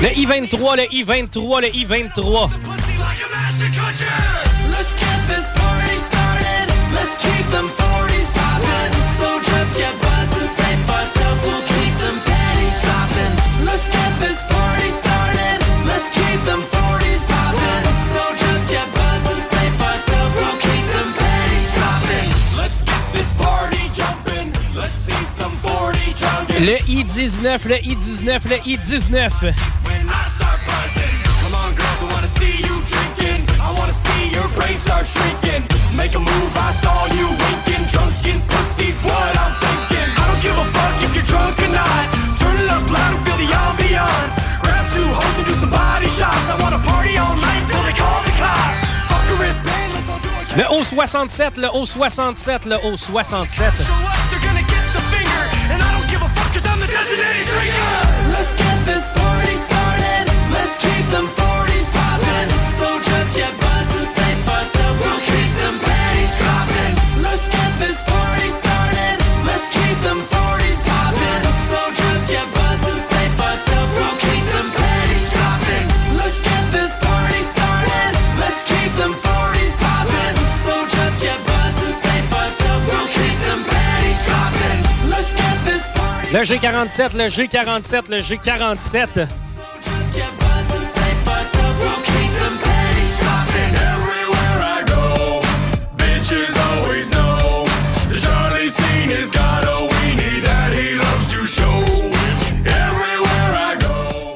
Le I-23, le I-23, le I-23. Let's keep them Le I-19, le I-19, le I-19. Le haut 67, le haut 67, le haut 67. Loves to show. Everywhere I go,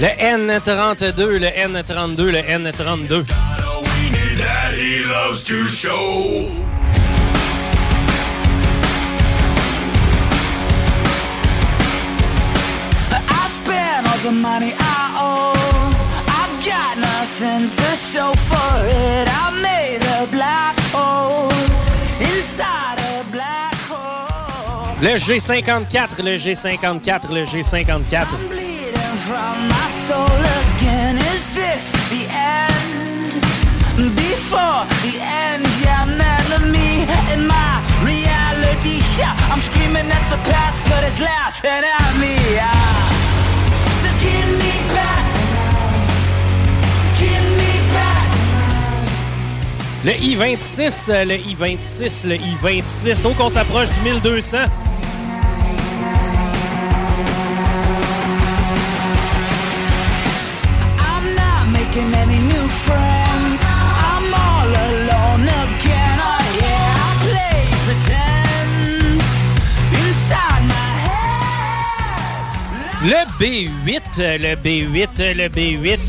Le N32, le N32, le N32. The money I owe. I've got nothing to show for it. I made a black hole inside a black hole. Le G54, le G54, le G54. I'm bleeding from my soul again. Is this the end? Before the end, yeah, I'm enemy in my reality. Yeah, I'm screaming at the past, but it's laughing at me. Le I-26, euh, le I-26, le I-26. Oh, qu'on s'approche du 1200. I'm not making any new friends. I'm all alone again. Oh yeah, I play pretend inside my head. Le B8, euh, le B8, euh, le B8.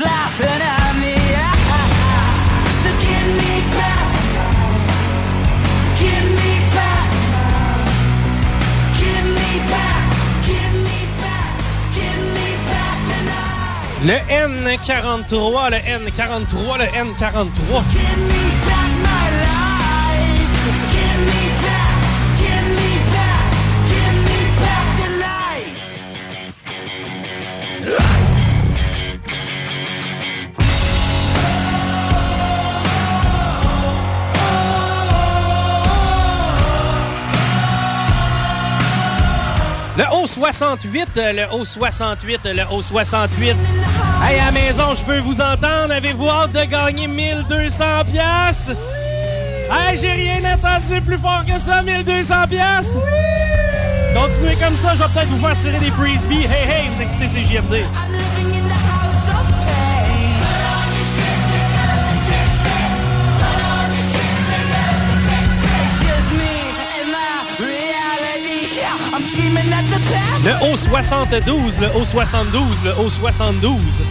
Laughing at me. So give me back, give me back, give me back, give me back, give me back tonight. Le N43, le N43, le N43. Le O68, euh, le O68, le O68. Hey, à la maison, je peux vous entendre. Avez-vous hâte de gagner 1200 pièces? Hey, j'ai rien entendu plus fort que ça, 1200 pièces. Continuez comme ça, je vais peut-être vous faire tirer des frisbees. Hey, hey, vous écoutez CJMD. Le haut 72, le haut 72, le haut 72.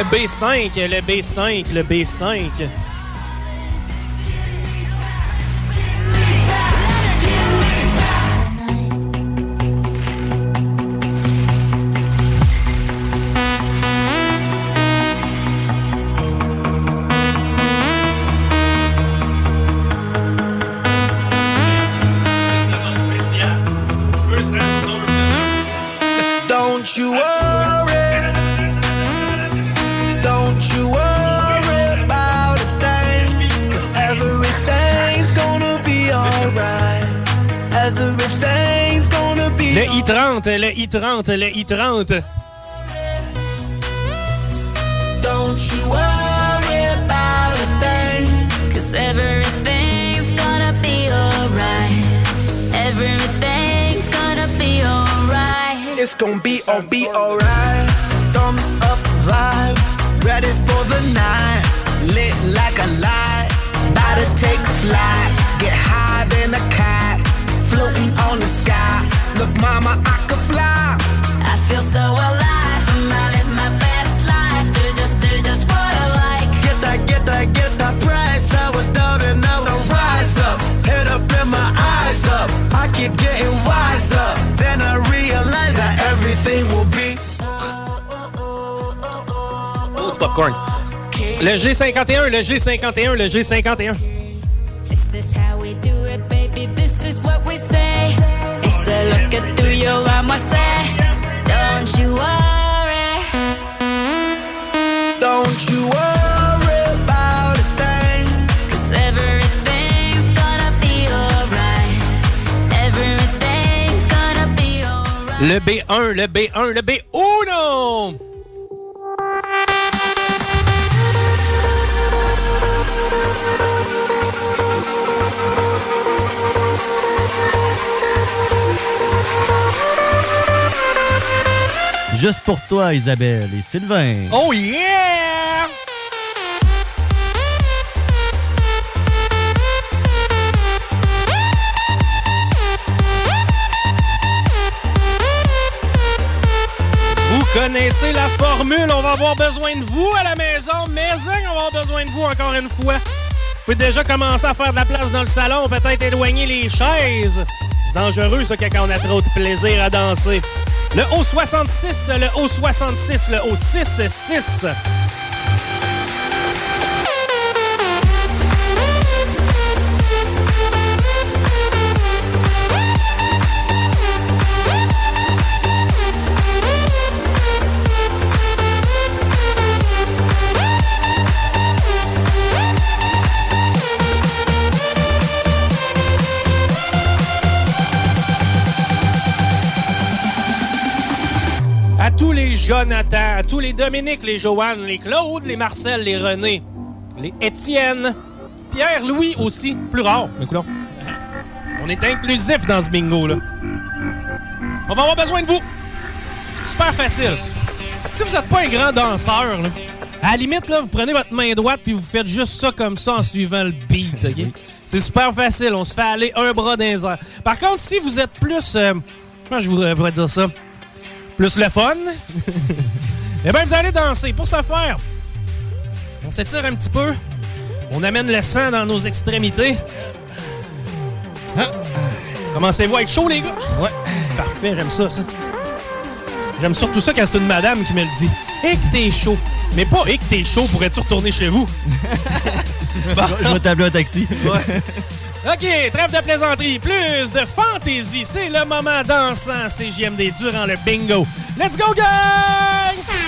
Le B5, le B5, le B5. I-30, le I-30, le I-30. Don't you worry about a thing. Cause everything's gonna be alright. Everything's gonna be alright. It's gonna be all be alright. Thumbs up vibe, ready for the night. Lit like a light, about to take a flight. Get high than a cat, floating on the sky. Look, mama, I keep getting wiser. Then I realize that everything will be. Oh, popcorn. Le G51, le G51, le G51. This is how we do it, baby. This is what we say. It's a look at through your say. Don't you worry. Don't you worry Le B1, le B1, le B1! Juste pour toi, Isabelle et Sylvain. Oh yeah! connaissez la formule. On va avoir besoin de vous à la maison. Mais hein, on va avoir besoin de vous encore une fois. Vous pouvez déjà commencer à faire de la place dans le salon, peut-être éloigner les chaises. C'est dangereux, ça, quand on a trop de plaisir à danser. Le haut 66, le haut 66, le haut 66. Jonathan, à tous les Dominique, les Joanne, les Claude, les Marcel, les René, les Étienne, Pierre, Louis aussi, plus rare, mais coulons. On est inclusif dans ce bingo-là. On va avoir besoin de vous. Super facile. Si vous n'êtes pas un grand danseur, là, à la limite, là, vous prenez votre main droite puis vous faites juste ça comme ça en suivant le beat. C'est super facile. On se fait aller un bras dans les airs. Par contre, si vous êtes plus... euh, comment je voudrais dire ça? Plus le fun, eh bien, vous allez danser. Pour ce faire, on s'étire un petit peu. On amène le sang dans nos extrémités. Commencez-vous à être chaud, les gars? Ouais. Parfait, j'aime ça, ça. J'aime surtout ça quand c'est une madame qui me le dit. Et que t'es chaud. Mais pas et que t'es chaud, pourrais-tu retourner chez vous? Bon. Je vais t'appeler un taxi. OK, trêve de plaisanterie, plus de fantaisie. C'est le moment dansant CJMD durant le bingo. Let's go, gang!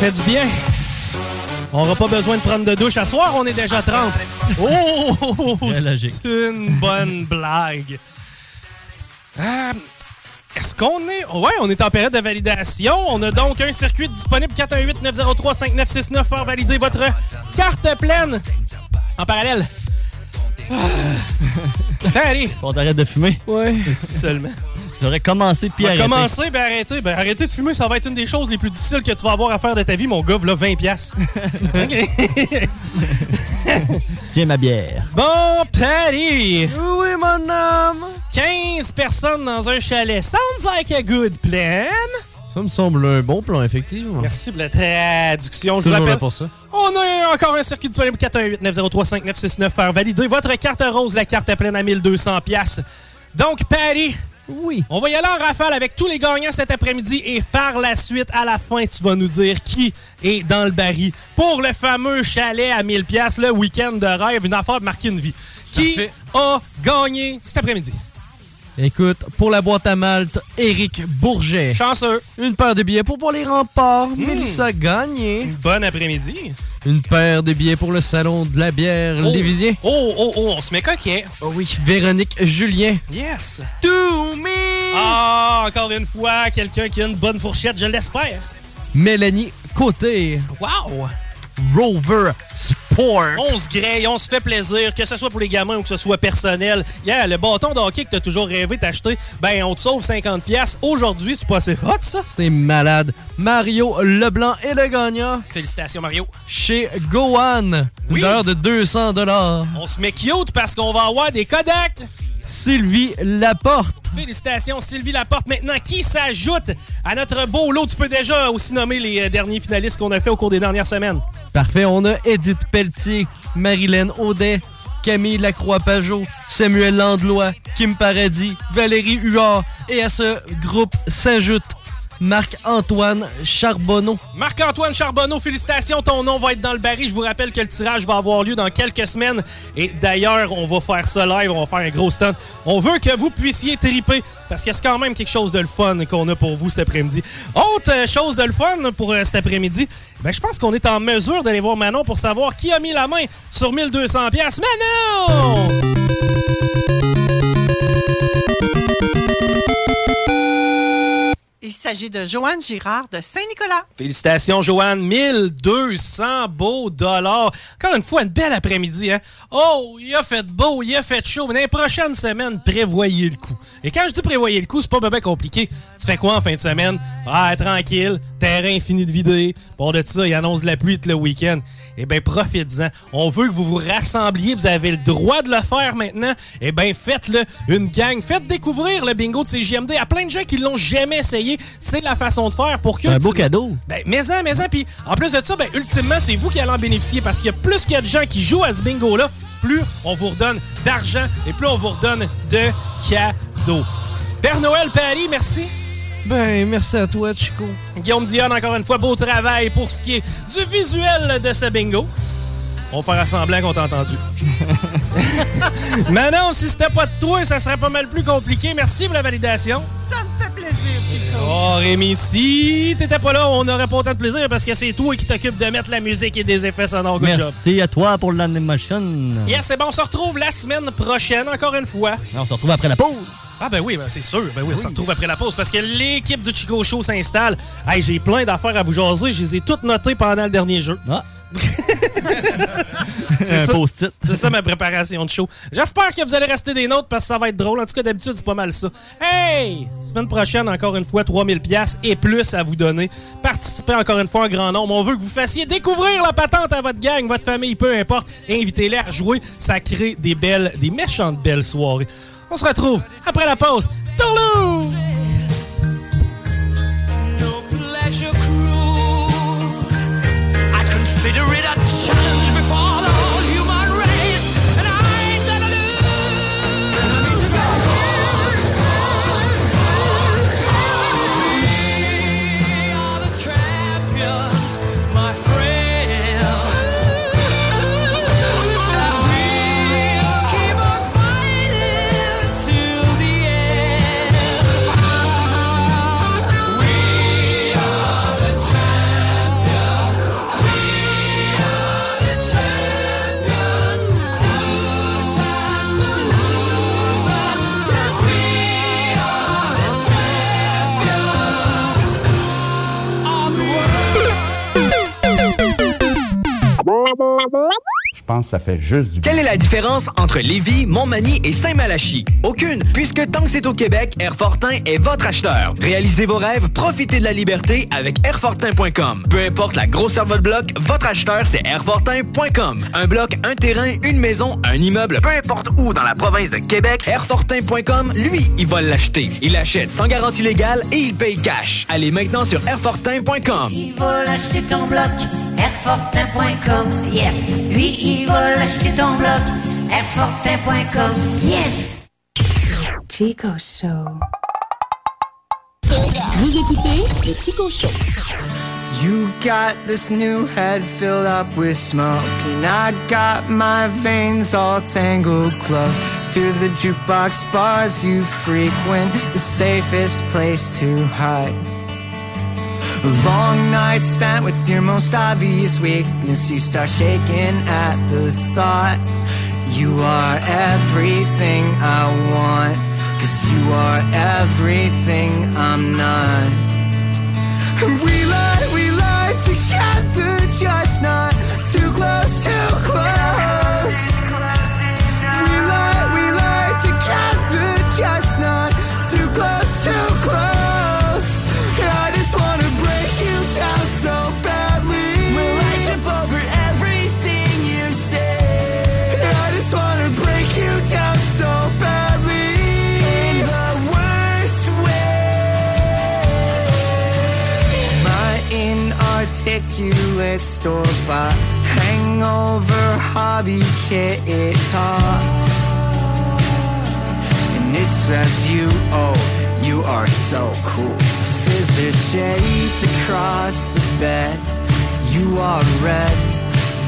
Fait du bien. On n'aura pas besoin de prendre de douche à soir, on est déjà 30. Oh! C'est une bonne blague. Euh, Est-ce qu'on est... Ouais, on est en période de validation. On a donc un circuit disponible 418-903-5969. Faire valider votre carte pleine en parallèle. Ah. Allez. On t'arrête de fumer. Ouais. Seulement. J'aurais commencé puis arrêté. commencer, ben arrêter. Ben arrêter de fumer, ça va être une des choses les plus difficiles que tu vas avoir à faire de ta vie, mon gars. Là, 20 piastres. OK. Tiens ma bière. Bon, Patty. Oui, mon homme. 15 personnes dans un chalet. Sounds like a good plan. Ça me semble un bon plan, effectivement. Merci pour la traduction. Je vous rappelle, pour ça. on a encore un circuit disponible 418-903-5969. Faire valider votre carte rose, la carte pleine à 1200 pièces. Donc, Patty, Oui. on va y aller en rafale avec tous les gagnants cet après-midi et par la suite, à la fin, tu vas nous dire qui est dans le baril pour le fameux chalet à 1000 pièces, le week-end de rêve, une affaire de marquer une vie. Qui Parfait. a gagné cet après-midi? Écoute, pour la boîte à Malte, Éric Bourget. Chanceux. Une paire de billets pour voir les remparts, Mélissa Gagné. Bon après-midi. Une paire de billets pour le salon de la bière Oh. Lévisien. Oh, oh, oh, on se met coquet. Oh oui, Véronique Julien. Yes. To me! Ah, encore une fois, quelqu'un qui a une bonne fourchette, je l'espère. Mélanie Côté. Wow. Rover On se grille, on se fait plaisir, que ce soit pour les gamins ou que ce soit personnel. Yeah, le bâton de hockey que t'as toujours rêvé d'acheter, ben on te sauve 50 pièces. Aujourd'hui, c'est pas assez hot, ça? C'est malade. Mario Leblanc est le gagnant Félicitations, Mario. chez Gohan. Une Oui. valeur de 200 dollars. On se met cute parce qu'on va avoir des Kodak. Sylvie Laporte. Félicitations, Sylvie Laporte. Maintenant, qui s'ajoute à notre beau lot? Tu peux déjà aussi nommer les euh, derniers finalistes qu'on a fait au cours des dernières semaines. Parfait, on a Edith Pelletier, Marilyn Audet, Camille Lacroix-Pajot, Samuel Landlois, Kim Paradis, Valérie Huard. Et à ce groupe s'ajoute Marc-Antoine Charbonneau. Marc-Antoine Charbonneau, félicitations, ton nom va être dans le baril. Je vous rappelle que le tirage va avoir lieu dans quelques semaines. Et d'ailleurs, on va faire ça live, on va faire un gros stunt. On veut que vous puissiez triper, parce que c'est quand même quelque chose de le fun qu'on a pour vous cet après-midi. Autre euh, chose de le fun pour euh, cet après-midi, ben, je pense qu'on est en mesure d'aller voir Manon pour savoir qui a mis la main sur 1200 pièces. Manon! Il s'agit de Joanne Girard de Saint-Nicolas. Félicitations, Joanne. 1200 beaux dollars. Encore une fois, une belle après-midi. Hein? Oh, il a fait beau, il a fait chaud. Mais dans les prochaines semaines, prévoyez le coup. Et quand je dis prévoyez le coup, c'est pas bien compliqué. Tu fais quoi en fin de semaine? Ah, tranquille, terrain fini de vider. Bon, de ça, il annonce la pluie tout le week-end. Eh bien, profitez-en. On veut que vous vous rassembliez. Vous avez le droit de le faire maintenant. Eh bien, faites-le une gang. Faites découvrir le bingo de CJMD à plein de gens qui l'ont jamais essayé. C'est la façon de faire pour que... Un beau cadeau. Ben, mais-en, mais-en. Puis, en plus de ça, ben, ultimement, c'est vous qui allez en bénéficier parce qu'il y a plus qu'il y a de gens qui jouent à ce bingo-là, plus on vous redonne d'argent et plus on vous redonne de cadeaux. Père Noël Paris, merci. Ben, merci à toi, Chico. Guillaume Dion, encore une fois, beau travail pour ce qui est du visuel de ce bingo. On va faire semblant qu'on t'a entendu. Mais non, si c'était pas de toi, ça serait pas mal plus compliqué. Merci pour la validation. Ça me fait plaisir, Chico. Oh, Rémi, si t'étais pas là, on n'aurait pas autant de plaisir parce que c'est toi qui t'occupes de mettre la musique et des effets sonores. Good job. Merci à toi pour l'animation. Yes, c'est bon, on se retrouve la semaine prochaine, encore une fois. On se retrouve après la pause. Ah ben oui, ben c'est sûr. Ben oui, on se retrouve après la pause parce que l'équipe du Chico Show s'installe. Hey, j'ai plein d'affaires à vous jaser. Je les ai toutes notées pendant le dernier jeu. Ah. C'est ça. ça ma préparation de show. J'espère que vous allez rester des nôtres parce que ça va être drôle. En tout cas, d'habitude, c'est pas mal ça. Hey! Semaine prochaine, encore une fois, 3000 pièces et plus à vous donner. Participez encore une fois en grand nombre. On veut que vous fassiez découvrir la patente à votre gang, votre famille, peu importe. Invitez-les à jouer. Ça crée des belles, des méchantes belles soirées. On se retrouve après la pause. Toulouse! I Lekker. Pense que ça fait juste du bien. Quelle est la différence entre Lévis, Montmagny et Saint-Malachie? Aucune, puisque tant que c'est au Québec, Airfortin est votre acheteur. Réalisez vos rêves, profitez de la liberté avec Airfortin.com. Peu importe la grosseur de votre bloc, votre acheteur, c'est Airfortin.com. Un bloc, un terrain, une maison, un immeuble, peu importe où dans la province de Québec, Airfortin.com, lui, il va l'acheter. Il achète sans garantie légale et il paye cash. Allez maintenant sur Airfortin.com. Il va l'acheter ton bloc, Airfortin.com, yes. Lui, il va l'acheter ton bloc, Airfortin.com, yes. Chico Show. Vous écoutez le Chico Show. You got this new head filled up with smoke, and I got my veins all tangled close to the jukebox bars you frequent, the safest place to hide. Long night spent with your most obvious weakness, you start shaking at the thought. You are everything I want, cause you are everything I'm not. We lie, we lie together, just not too close, too close. Inarticulate store bought hangover hobby kit, it talks. And it says you, oh, you are so cool. Scissors shaped across the bed. You are red,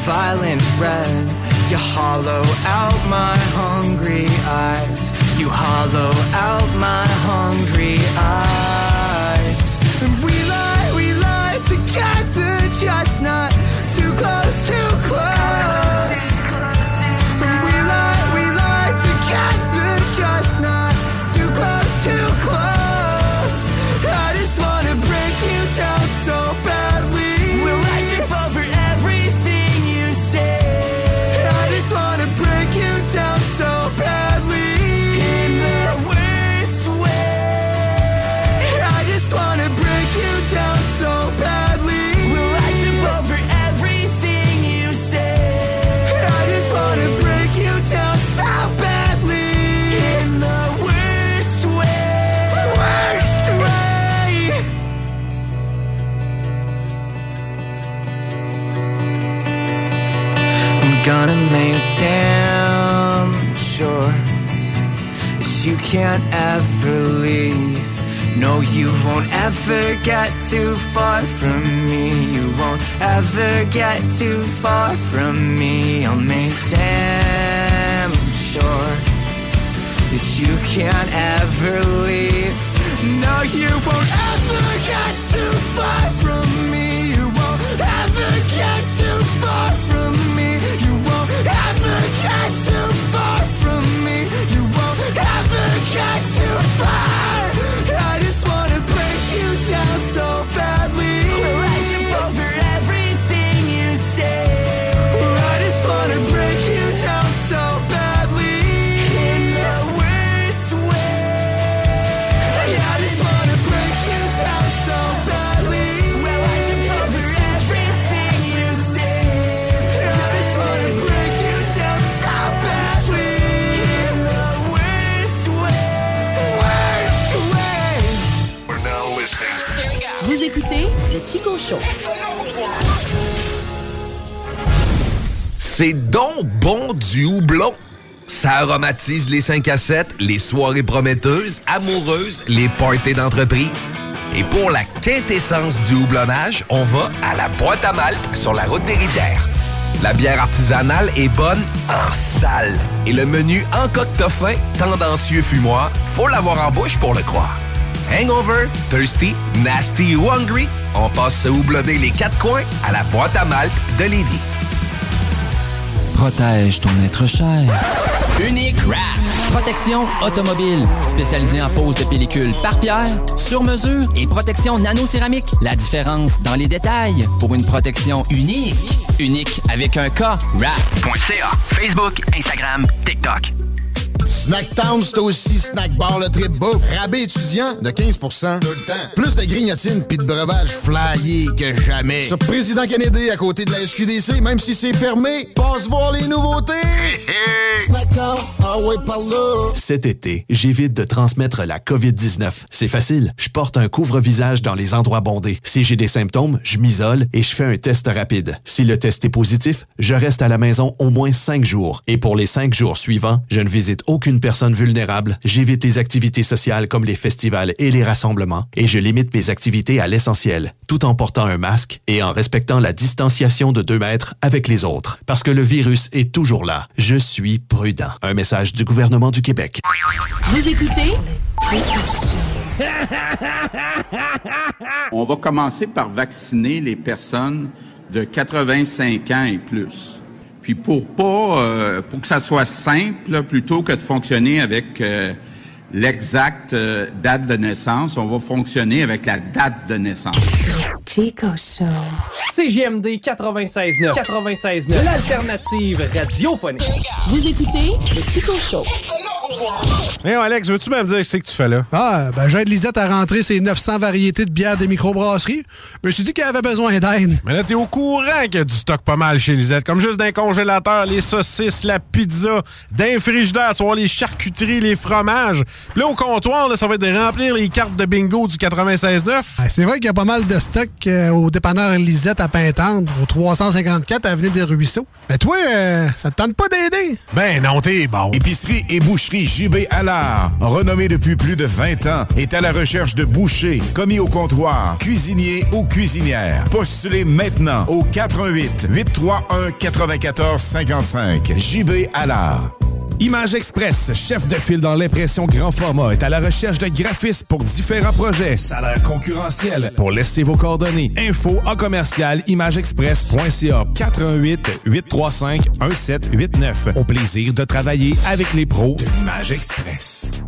violent red. You hollow out my hungry eyes. You hollow out my hungry eyes. And we lie, we lie together, just not too close, too can't ever leave. No, you won't ever get too far from me. You won't ever get too far from me. I'll make damn sure that you can't ever leave. No, you won't ever get too far from me. You won't ever get too far fly C'est donc bon du houblon. Ça aromatise les 5 à 7, les soirées prometteuses, amoureuses, les parties d'entreprise. Et pour la quintessence du houblonnage, on va à la boîte à malte sur la route des rivières. La bière artisanale est bonne en salle. Et le menu en fin, tendancieux fumoir, faut l'avoir en bouche pour le croire. Hangover, thirsty, nasty ou hungry, on passe se houblonner les quatre coins à la boîte à malte de Lévis. Protège ton être cher. Unique Wrap. Protection automobile. Spécialisée en pose de pellicule par pierre, sur mesure et protection nano-céramique. La différence dans les détails pour une protection unique. Unique avec un K. Wrap.ca. Facebook, Instagram, TikTok. Snacktown, c'est aussi snack bar le trip bouffe. Rabais étudiant de 15 Tout le temps. Plus de grignotines puis de breuvages flyés que jamais. Sur Président Kennedy, à côté de la SQDC, même si c'est fermé, passe voir les nouveautés. Snacktown, ah ouais, par là. Cet été, j'évite de transmettre la COVID-19. C'est facile. Je porte un couvre-visage dans les endroits bondés. Si j'ai des symptômes, je m'isole et je fais un test rapide. Si le test est positif, je reste à la maison au moins cinq jours. Et pour les cinq jours suivants, je ne visite aucune personne vulnérable, j'évite les activités sociales comme les festivals et les rassemblements, et je limite mes activités à l'essentiel, tout en portant un masque et en respectant la distanciation de deux mètres avec les autres. Parce que le virus est toujours là. Je suis prudent. Un message du gouvernement du Québec. Vous écoutez? On va commencer par vacciner les personnes de 85 ans et plus. Puis pour pas, euh, pour que ça soit simple, là, plutôt que de fonctionner avec euh, l'exacte euh, date de naissance, on va fonctionner avec la date de naissance. Chico Show. CGMD 96.9. 96.9. L'alternative radiophonique. Vous écoutez le Chico Show. Hey, Alex, veux-tu même dire ce que tu fais là? Ah, ben j'aide Lisette à rentrer ses 900 variétés de bières de microbrasserie. Je me suis dit qu'elle avait besoin d'aide. Mais là, t'es au courant qu'il y a du stock pas mal chez Lisette. Comme juste d'un congélateur, les saucisses, la pizza, d'un frigidaire, tu vois, les charcuteries, les fromages. Puis là, au comptoir, là, ça va être de remplir les cartes de bingo du 96.9. Ah, c'est vrai qu'il y a pas mal de stock euh, au dépanneur Lisette à Pintendre, au 354 Avenue des Ruisseaux. Mais toi, euh, ça te tente pas d'aider? Ben non, t'es bon. Épicerie et boucherie JB Allard, renommée depuis plus de 20 ans, est à la recherche de bouchers, commis au comptoir, cuisiniers ou cuisinières. Postulez maintenant au 88 831 94 55. JB Allard. Image Express, chef de file dans l'impression grand format, est à la recherche de graphistes pour différents projets. Salaire concurrentiel. Pour laisser vos coordonnées. Info en commercial imageexpress.ca 88 835 1789. Au plaisir de travailler avec les pros de l'Image Express.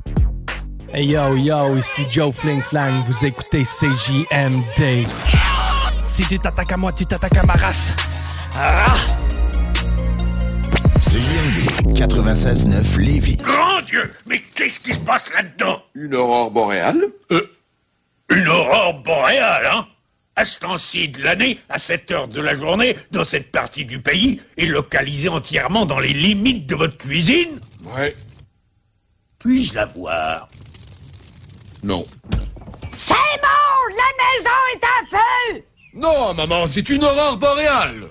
Hey yo yo, ici Joe Fling Flang, vous écoutez CJMD. Si tu t'attaques à moi, tu t'attaques à ma race. Ah! CJMD 96.9 Lévis. Grand Dieu Mais qu'est-ce qui se passe là-dedans? Une aurore boréale? Euh, une aurore boréale, hein? À ce temps-ci de l'année, à cette heure de la journée, dans cette partie du pays, et localisée entièrement dans les limites de votre cuisine? Ouais. Puis-je la voir? Non. C'est bon! La maison est à feu! Non, maman, c'est une aurore boréale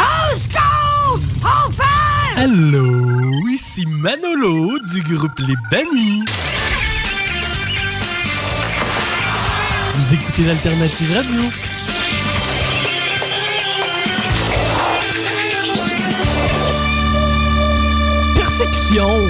Au secours! Enfin! Allô, ici Manolo du groupe Les Bannis. Vous écoutez l'Alternative Radio. Perception.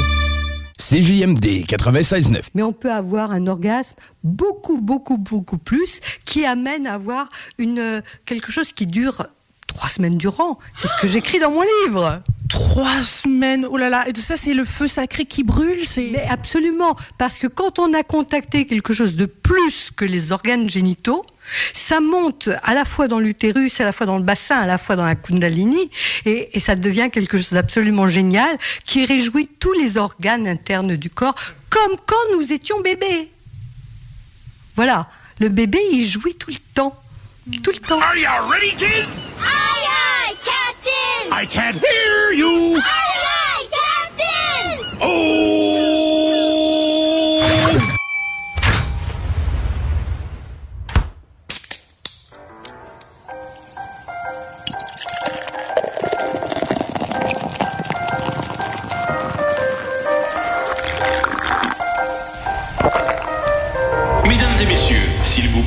CJMD 96.9. Mais on peut avoir un orgasme beaucoup, beaucoup, beaucoup plus qui amène à avoir une, quelque chose qui dure trois semaines durant. C'est ce que j'écris dans mon livre. Trois semaines, oh là là, et ça c'est le feu sacré qui brûle, c'est... Mais absolument, parce que quand on a contacté quelque chose de plus que les organes génitaux, ça monte à la fois dans l'utérus, à la fois dans le bassin, à la fois dans la kundalini, et, et ça devient quelque chose d'absolument génial qui réjouit tous les organes internes du corps, comme quand nous étions bébés. Voilà, le bébé il jouit tout le temps, tout le temps. Are you ready, kids? Aye, aye, Captain! I can't hear you! Aye, aye, Captain! Oh!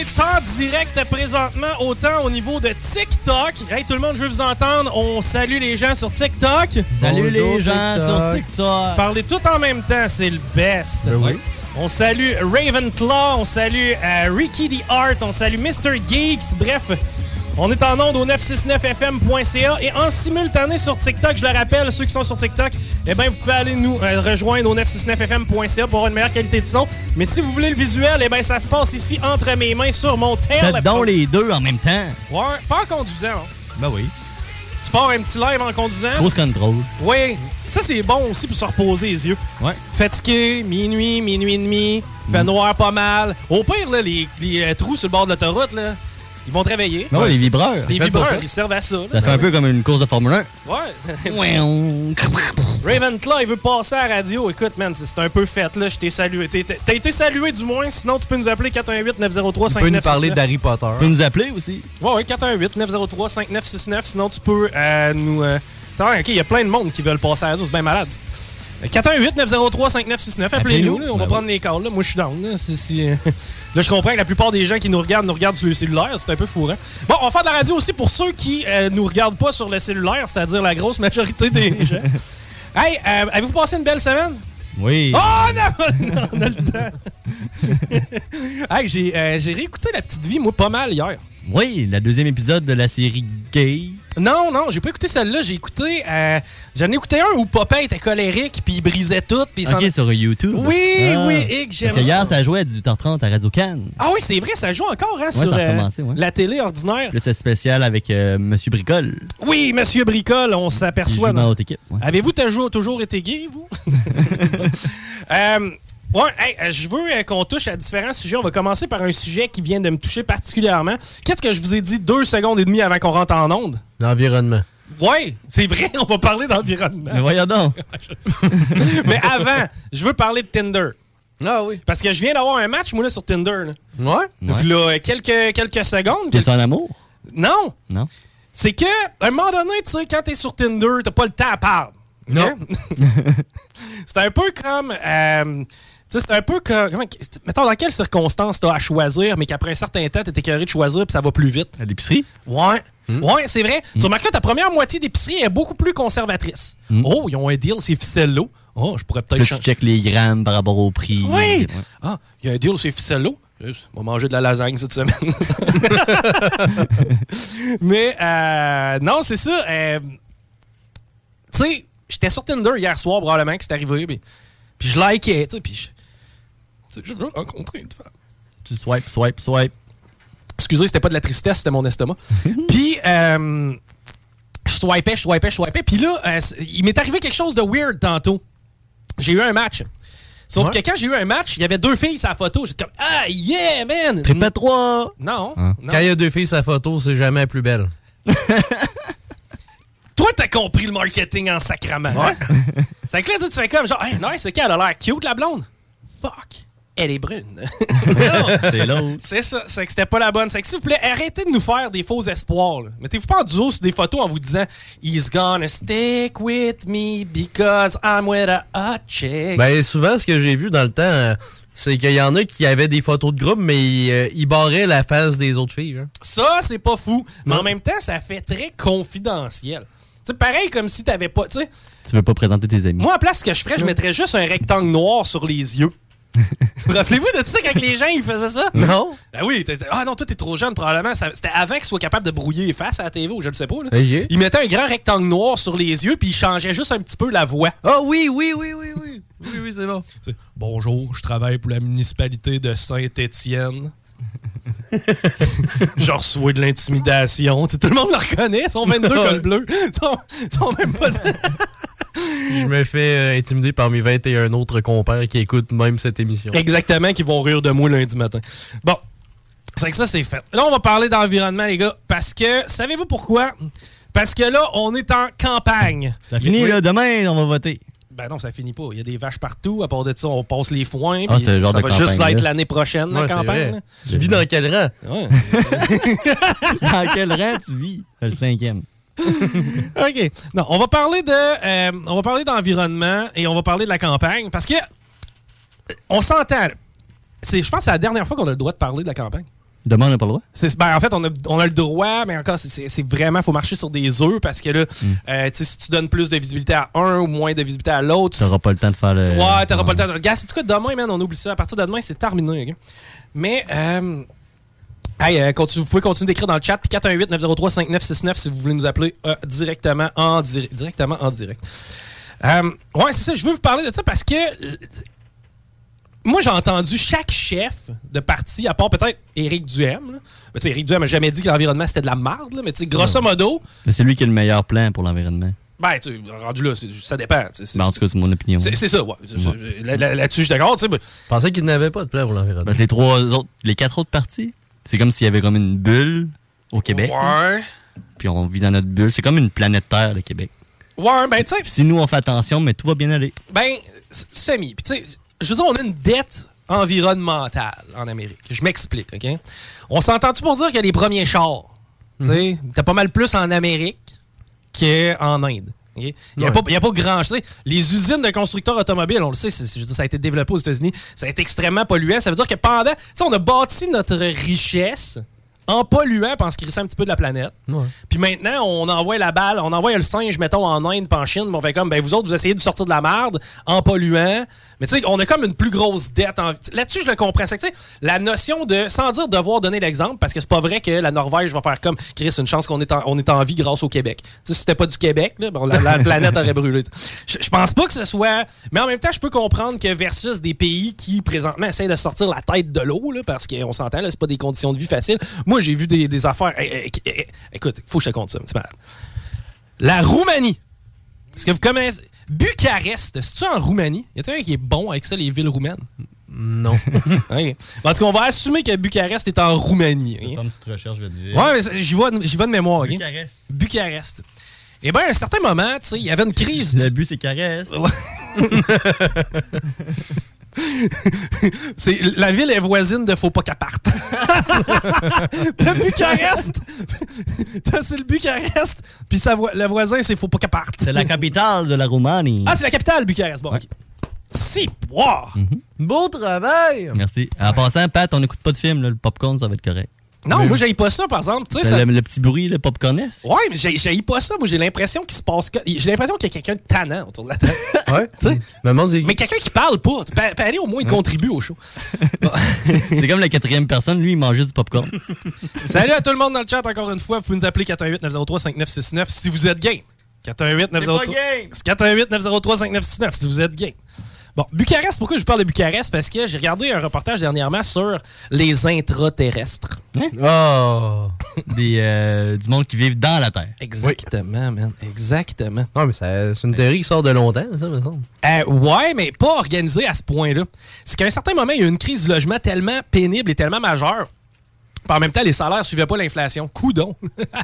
est en direct présentement, autant au niveau de TikTok. Hey, tout le monde, je veux vous entendre. On salue les gens sur TikTok. Salut les gens sur TikTok. Parlez tout en même temps, c'est le best. oui. On salue Ravenclaw, on salue euh, Ricky the Art, on salue Mr. Geeks. Bref, on est en onde au 969fm.ca et en simultané sur TikTok, je le rappelle, ceux qui sont sur TikTok, eh bien, vous pouvez aller nous euh, rejoindre au 969fm.ca pour avoir une meilleure qualité de son. Mais si vous voulez le visuel, eh bien, ça se passe ici entre mes mains sur mon téléphone. Faites donc les deux en même temps. Ouais, pas en conduisant. hein. Ben oui. Tu pars un petit live en conduisant? Grosse contrôle. Oui, ça c'est bon aussi pour se reposer les yeux. Ouais. Fatigué, minuit, minuit et demi, fait noir pas mal. Au pire, là, les, les, euh, trous sur le bord de l'autoroute, là, ils vont te réveiller. Ben ouais, les vibreurs. Les vibreurs, ils servent à ça. là. Ça fait un peu comme une course de Formule 1. Ouais. Ravenclaw, il veut passer à la radio. Écoute, man, c'est un peu fait, là. Je t'ai salué. T'as été salué, du moins. Sinon, tu peux nous appeler 418-903-5969. Tu peux nous parler d'Harry Potter. Tu peux nous appeler aussi. Ouais, ouais, 418-903-5969. Sinon, tu peux euh, nous. euh, Attends, ok, il y a plein de monde qui veulent passer à la radio. C'est bien malade. Euh, 418-903-5969. Appelez-nous. On va Ben prendre les calls. Là. Moi, je suis down. Là, euh, là, je comprends que la plupart des gens qui nous regardent nous regardent sur le cellulaire. C'est un peu fourrant. Bon, on va faire de la radio aussi pour ceux qui euh, nous regardent pas sur le cellulaire, c'est-à-dire la grosse majorité des gens. Hey, euh, avez-vous passé une belle semaine? Oui. Oh non! non, on a le temps. hey, j'ai euh, j'ai réécouté La Petite Vie, moi, pas mal hier. Oui, le deuxième épisode de la série Gay. Non, non, j'ai pas écouté celle-là. J'ai écouté. euh, J'en ai écouté un où Popin était colérique, puis il brisait tout. Puis Ok, sur YouTube. Oui, Ah. oui, et que j'aime que hier, ça. ça jouait à 18h30 à Radio Cannes. Ah oui, c'est vrai, ça joue encore hein, Ouais, sur ça euh, ouais. la télé ordinaire. Là, c'est spécial avec euh, Monsieur Bricole. Oui, Monsieur Bricole, on s'aperçoit. dans ouais. Avez-vous toujours, toujours été gay, vous? Ouais, hey, euh, je veux euh, qu'on touche à différents sujets. On va commencer par un sujet qui vient de me toucher particulièrement. Qu'est-ce que je vous ai dit deux secondes et demie avant qu'on rentre en onde? L'environnement. Ouais, c'est vrai, on va parler d'environnement. Mais voyons donc. Mais avant, je veux parler de Tinder. Ah oui. Parce que je viens d'avoir un match, moi, là, sur Tinder. Là. Ouais? Ouais. Là, quelques, quelques secondes. T'es son amour? Non! Non. C'est que, à un moment donné, tu sais, quand t'es sur Tinder, t'as pas le temps à parler. Non. Hein? c'est un peu comme. euh, sais, c'est un peu comme. comment- mettons, dans quelles circonstances t'as à choisir, mais qu'après un certain temps, t'es écœuré de choisir, puis ça va plus vite? À l'épicerie? Ouais. Ouais, c'est vrai. Tu remarques que ta première moitié d'épicerie est beaucoup plus conservatrice. Oh, ils ont un deal, c'est ficelle Oh, je pourrais peut-être tu checkes les grammes par rapport au prix. Oui! Ouais. Ah, il y a un deal, c'est Ficello. On va manger de la lasagne cette semaine. Mais, euh, non, c'est ça. euh, tu sais, j'étais sur Tinder hier soir, probablement, que c'est arrivé. Puis, puis je likais, tu sais, puis je. veux rencontrer une femme. Tu swipe, swipe, swipe. Excusez, c'était pas de la tristesse, c'était mon estomac. puis, euh, je swipais, je swipais, je swipais. Puis là, euh, il m'est arrivé quelque chose de weird tantôt. J'ai eu un match. Sauf Ouais. que quand j'ai eu un match, il y avait deux filles sur la photo. J'étais comme, ah, yeah, man! Triple 3! Non. Hein? non. Quand il y a deux filles sa photo, c'est jamais la plus belle. Toi, t'as compris le marketing en sacrament. Ouais. C'est que là, tu fais comme genre, hey, nice, c'est qu'elle a l'air cute, la blonde. Fuck. Elle est brune. C'est l'autre. C'est ça, c'est que c'était pas la bonne. C'est que s'il vous plaît, arrêtez de nous faire des faux espoirs. là. Mettez-vous pas en duo sur des photos en vous disant He's gonna stick with me because I'm with a hot chick. Ben, souvent, ce que j'ai vu dans le temps, euh, c'est qu'il y en a qui avaient des photos de groupe, mais ils, euh, ils barraient la face des autres filles. hein. Ça, c'est pas fou. Mais Non. en même temps, ça fait très confidentiel. Tu sais, pareil comme si t'avais pas. Tu veux pas présenter tes amis. moi, en place, ce que je ferais, je mettrais juste un rectangle noir sur les yeux. Vous rappelez-vous de ça quand les gens ils faisaient ça? Non. Ben oui, t'es- ah non, toi t'es trop jeune probablement. Ça- C'était avant qu'ils soient capables de brouiller les faces à la TV ou je ne sais pas. Là. Ok. Ils mettaient un grand rectangle noir sur les yeux puis ils changeaient juste un petit peu la voix. Ah oui, oui, oui, oui, oui. Oui, oui, c'est bon. Tu sais, Bonjour, je travaille pour la municipalité de Saint-Étienne. je reçois de l'intimidation. Tu sais, Tout le monde le reconnaît, ils sont 22 cols bleus. Ils sont, ils sont même pas. Je me fais euh, intimider par mes 21 autres compères qui écoutent même cette émission. Exactement, qui vont rire de moi lundi matin. Bon, c'est que ça, c'est fait. Là, on va parler d'environnement, les gars, parce que, savez-vous pourquoi? Parce que là, on est en campagne. Ça finit, Oui. là. Demain, on va voter. Ben non, ça finit pas. Il y a des vaches partout. À part de ça, on passe les foins. Ah, puis c'est le genre ça de va juste être l'année prochaine, la Ouais, c'est campagne. Tu vis dans quel rang? Ouais. Dans quel rang tu vis? Le cinquième. OK. Non, on va parler de euh, on va parler d'environnement et on va parler de la campagne parce que euh, on s'entend. C'est je pense que c'est la dernière fois qu'on a le droit de parler de la campagne. Demain, on n'a pas le droit? Ben, en fait, on a, on a le droit, mais encore, c'est- vraiment, faut marcher sur des œufs parce que là, Hmm. euh, tu sais, si tu donnes plus de visibilité à un ou moins de visibilité à l'autre, Tu n'auras pas le temps de faire le. Ouais, t'auras pas le temps. de- Gars, c'est quoi demain, man, on oublie ça. À partir de demain, c'est terminé? Mais, euh, hey, euh, continue- vous pouvez continuer d'écrire dans le chat. Puis 418-903-5969 si vous voulez nous appeler euh, directement, en dir- directement en direct. Euh, ouais, c'est ça. Je veux vous parler de ça parce que. Moi, j'ai entendu chaque chef de parti, à part peut-être Éric Duhem. là. Mais tu sais, Éric Duhem n'a jamais dit que l'environnement c'était de la merde, là, mais tu sais, grosso modo, Mais c'est lui qui a le meilleur plan pour l'environnement. ben, tu sais, rendu là, ça dépend. Ben, en tout cas, c'est mon opinion. c'est c'est ça, ouais. C'est- c'est- là- là- Là-dessus, je suis d'accord. tu sais, ben- Je pensais qu'il n'avait pas de plan pour l'environnement. Que les trois autres, les quatre autres parties, c'est comme s'il y avait comme une bulle au Québec. Ouais. Puis on vit dans notre bulle. C'est comme une planète Terre, le Québec. Ouais, ben, tu sais, si nous, on fait attention, mais tout va bien aller. Ben, semi. Puis, tu sais, je veux dire, on a une dette environnementale en Amérique. Je m'explique, OK? On s'entend-tu pour dire que les premiers chars, tu sais, t'as pas mal plus en Amérique qu'en Inde? Il n'y a, Ouais. pas- a pas grand chose. Les usines de constructeurs automobiles, on le sait, c'est- je veux dire, ça a été développé aux États-Unis, ça a été extrêmement polluant. Ça veut dire que pendant. Tu sais, on a bâti notre richesse en polluant, parce qu'il un petit peu de la planète. Puis maintenant, on envoie la balle, on envoie le singe, mettons, en Inde, puis en Chine, puis on fait comme, ben vous autres, vous essayez de sortir de la merde en polluant. Mais tu sais, on a comme une plus grosse dette. en- Là-dessus, je le comprends. C'est que, tu sais, la notion de, sans dire devoir donner l'exemple, parce que c'est pas vrai que la Norvège va faire comme, Chris, une chance qu'on est, en- on est en vie grâce au Québec. Tu sais, si c'était pas du Québec, là, bon, la, la planète aurait brûlé. Je, pense pas que ce soit. Mais en même temps, je peux comprendre que versus des pays qui, présentement, essayent de sortir la tête de l'eau, là, parce qu'on s'entend, là, c'est pas des conditions de vie faciles. Moi, j'ai vu des, des affaires. Eh, eh, eh, eh, écoute, faut que je te compte ça, c'est malade. La Roumanie. Est-ce que vous connaissez. Bucarest, c'est-tu en Roumanie? Y a-t-il un qui est bon avec ça, les villes roumaines? Non. Parce qu'on va assumer que Bucarest est en Roumanie. ok? Comme petite recherche, je vais te dire. Ouais, mais j'y vais, de- j'y vais de mémoire. Bucarest. Bucarest. Eh bien, à un certain moment, tu sais, il y avait une crise. Le but, c'est caresse. C'est, la ville est voisine de Faut pas qu'elle parte. T'as Bucarest. T'as- c'est le Bucarest. Puis sa vo- le voisin, c'est Faut pas qu'elle parte. C'est la capitale de la Roumanie. Ah, c'est la capitale, Bucarest. Bon, ok. Si, wow. Beau travail! Merci. En passant, Pat, on n'écoute pas de film. là. Le popcorn, ça va être correct. Non, moi, j'aille pas ça, par exemple. Tu sais, ça- Le, le petit bruit, le popcornest. Ouais, mais j'ai j'ai pas ça. Moi, j'ai l'impression qu'il se passe. que- J'ai l'impression qu'il y a quelqu'un de tannant autour de la table. Ouais. Tu sais? Mais Mais quelqu'un qui parle pas. Pa- Paris, au moins, il contribue au show. c'est comme la quatrième personne, lui, il mange juste du popcorn. Salut à tout le monde dans le chat, encore une fois. Vous pouvez nous appeler 418-903-5969 si vous êtes game. 418-903 418-903-5969 si vous êtes game. Bon, Bucarest, pourquoi je vous parle de Bucarest? Parce que j'ai regardé un reportage dernièrement sur les intraterrestres. Oh! Des, euh, du monde qui vivent dans la Terre. Exactement, man. Exactement. Non, mais ça- c'est une théorie qui sort de longtemps, ça, me semble. Euh, ouais, mais pas organisé à ce point-là. C'est qu'à un certain moment, il y a eu une crise du logement tellement pénible et tellement majeure. Puis en même temps, les salaires suivaient pas l'inflation. Coudon.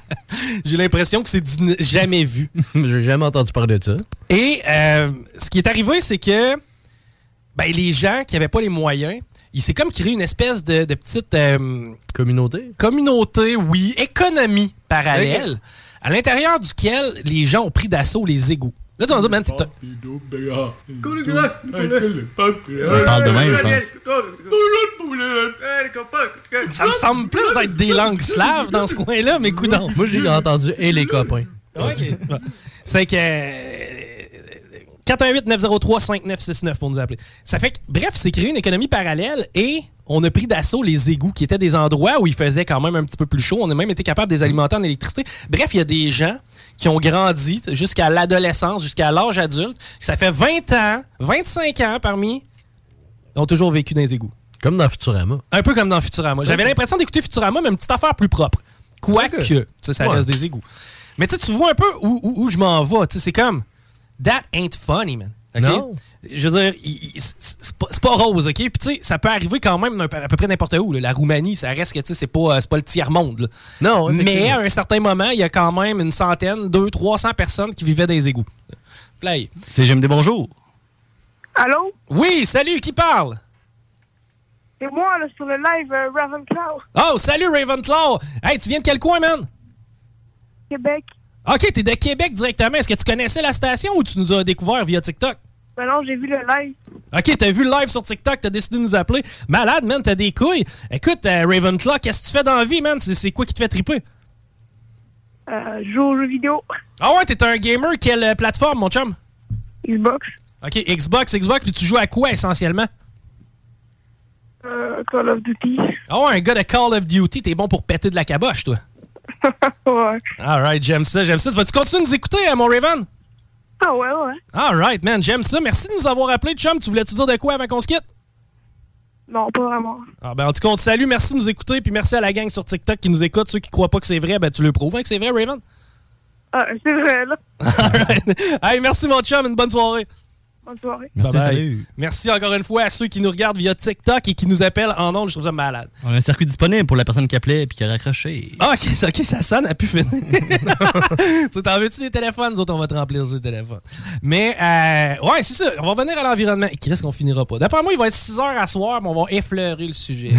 J'ai l'impression que c'est du jamais vu. J'ai jamais entendu parler de ça. Et euh, ce qui est arrivé, c'est que ben, les gens qui n'avaient pas les moyens, il s'est comme créé une espèce de, de petite euh, Communauté? communauté, oui, économie parallèle, à l'intérieur duquel les gens ont pris d'assaut les égouts. Là, tu vas me dire, man, t'es- parle de même, je pense. ça me semble plus d'être des langues slaves dans ce coin-là, mais coudons. Moi, j'ai entendu « et les copains OK. C'est que. Euh, 418-903-5969 pour nous appeler. Ça fait que, bref, c'est créé une économie parallèle et on a pris d'assaut les égouts qui étaient des endroits où il faisait quand même un petit peu plus chaud. On a même été capable de les alimenter en électricité. Bref, il y a des gens qui ont grandi jusqu'à l'adolescence, jusqu'à l'âge adulte. Ça fait 20 ans, 25 ans parmi, ont toujours vécu dans les égouts. ». Comme dans Futurama. Un peu comme dans Futurama. J'avais l'impression d'écouter Futurama, mais une petite affaire plus propre. Quoique, sais, ça Ouais. reste des égouts. Mais tu vois un peu où, où- où je m'en vais. Tu sais, C'est comme, that ain't funny, man. Non. Je veux dire, c'est pas, pas rose, OK? Puis tu sais, ça peut arriver quand même à peu près n'importe où. là. La Roumanie, ça reste que, tu sais, c'est pas, euh, c'est pas le tiers-monde. Non, Mais à un certain moment, il y a quand même une centaine, deux, trois cents personnes qui vivaient dans les égouts. Fly. C'est GMD, bonjour. Allô? Oui, salut, qui parle? C'est moi, là, sur le live euh, Ravenclaw, Oh, salut Ravenclaw! Hey, tu viens de quel coin, man? Québec. OK, t'es de Québec directement. Est-ce que tu connaissais la station ou tu nous as découvert via TikTok? Ben non, j'ai vu le live. OK, t'as vu le live sur TikTok, t'as décidé de nous appeler. Malade, man, t'as des couilles. Écoute, euh, Ravenclaw, qu'est-ce que tu fais dans la vie, man? C'est quoi qui te fait triper? Euh, je joue aux jeux vidéo. Ah ouais, t'es un gamer. Quelle euh, plateforme, mon chum? Xbox. OK, Xbox, Xbox, puis tu joues à quoi, essentiellement? Euh, Call of Duty. Ah ouais, un gars de Call of Duty, t'es bon pour péter de la caboche, toi. ouais. Alright, j'aime ça, j'aime ça. Vas-tu continuer de nous écouter, hein, mon Raven? Ah ouais, ouais. Alright, man, j'aime ça. Merci de nous avoir appelé, chum. Tu voulais-tu dire de quoi avant qu'on se quitte? Non, pas vraiment. Ah ben, en tout cas, on te salue. Merci de nous écouter. Puis merci à la gang sur TikTok qui nous écoute. Ceux qui croient pas que c'est vrai, ben tu le prouves hein, que c'est vrai, Raven? Ah, c'est vrai, là. Hey, merci, mon chum. Une bonne soirée. Bonne soirée. Bye bye. Merci encore une fois à ceux qui nous regardent via TikTok et qui nous appellent en ondes. Je trouve ça malade. On a un circuit disponible pour la personne qui appelait et qui a raccroché. Ah, ok, ça, ok, ça sonne, a pu finir. t'en veux-tu des téléphones? Nous autres, on va te remplir ces téléphones. Mais, euh, ouais, c'est ça. On va revenir à l'environnement. Qui reste qu'on finira pas? D'après moi, il va être 6 heures à soir, mais on va effleurer le sujet.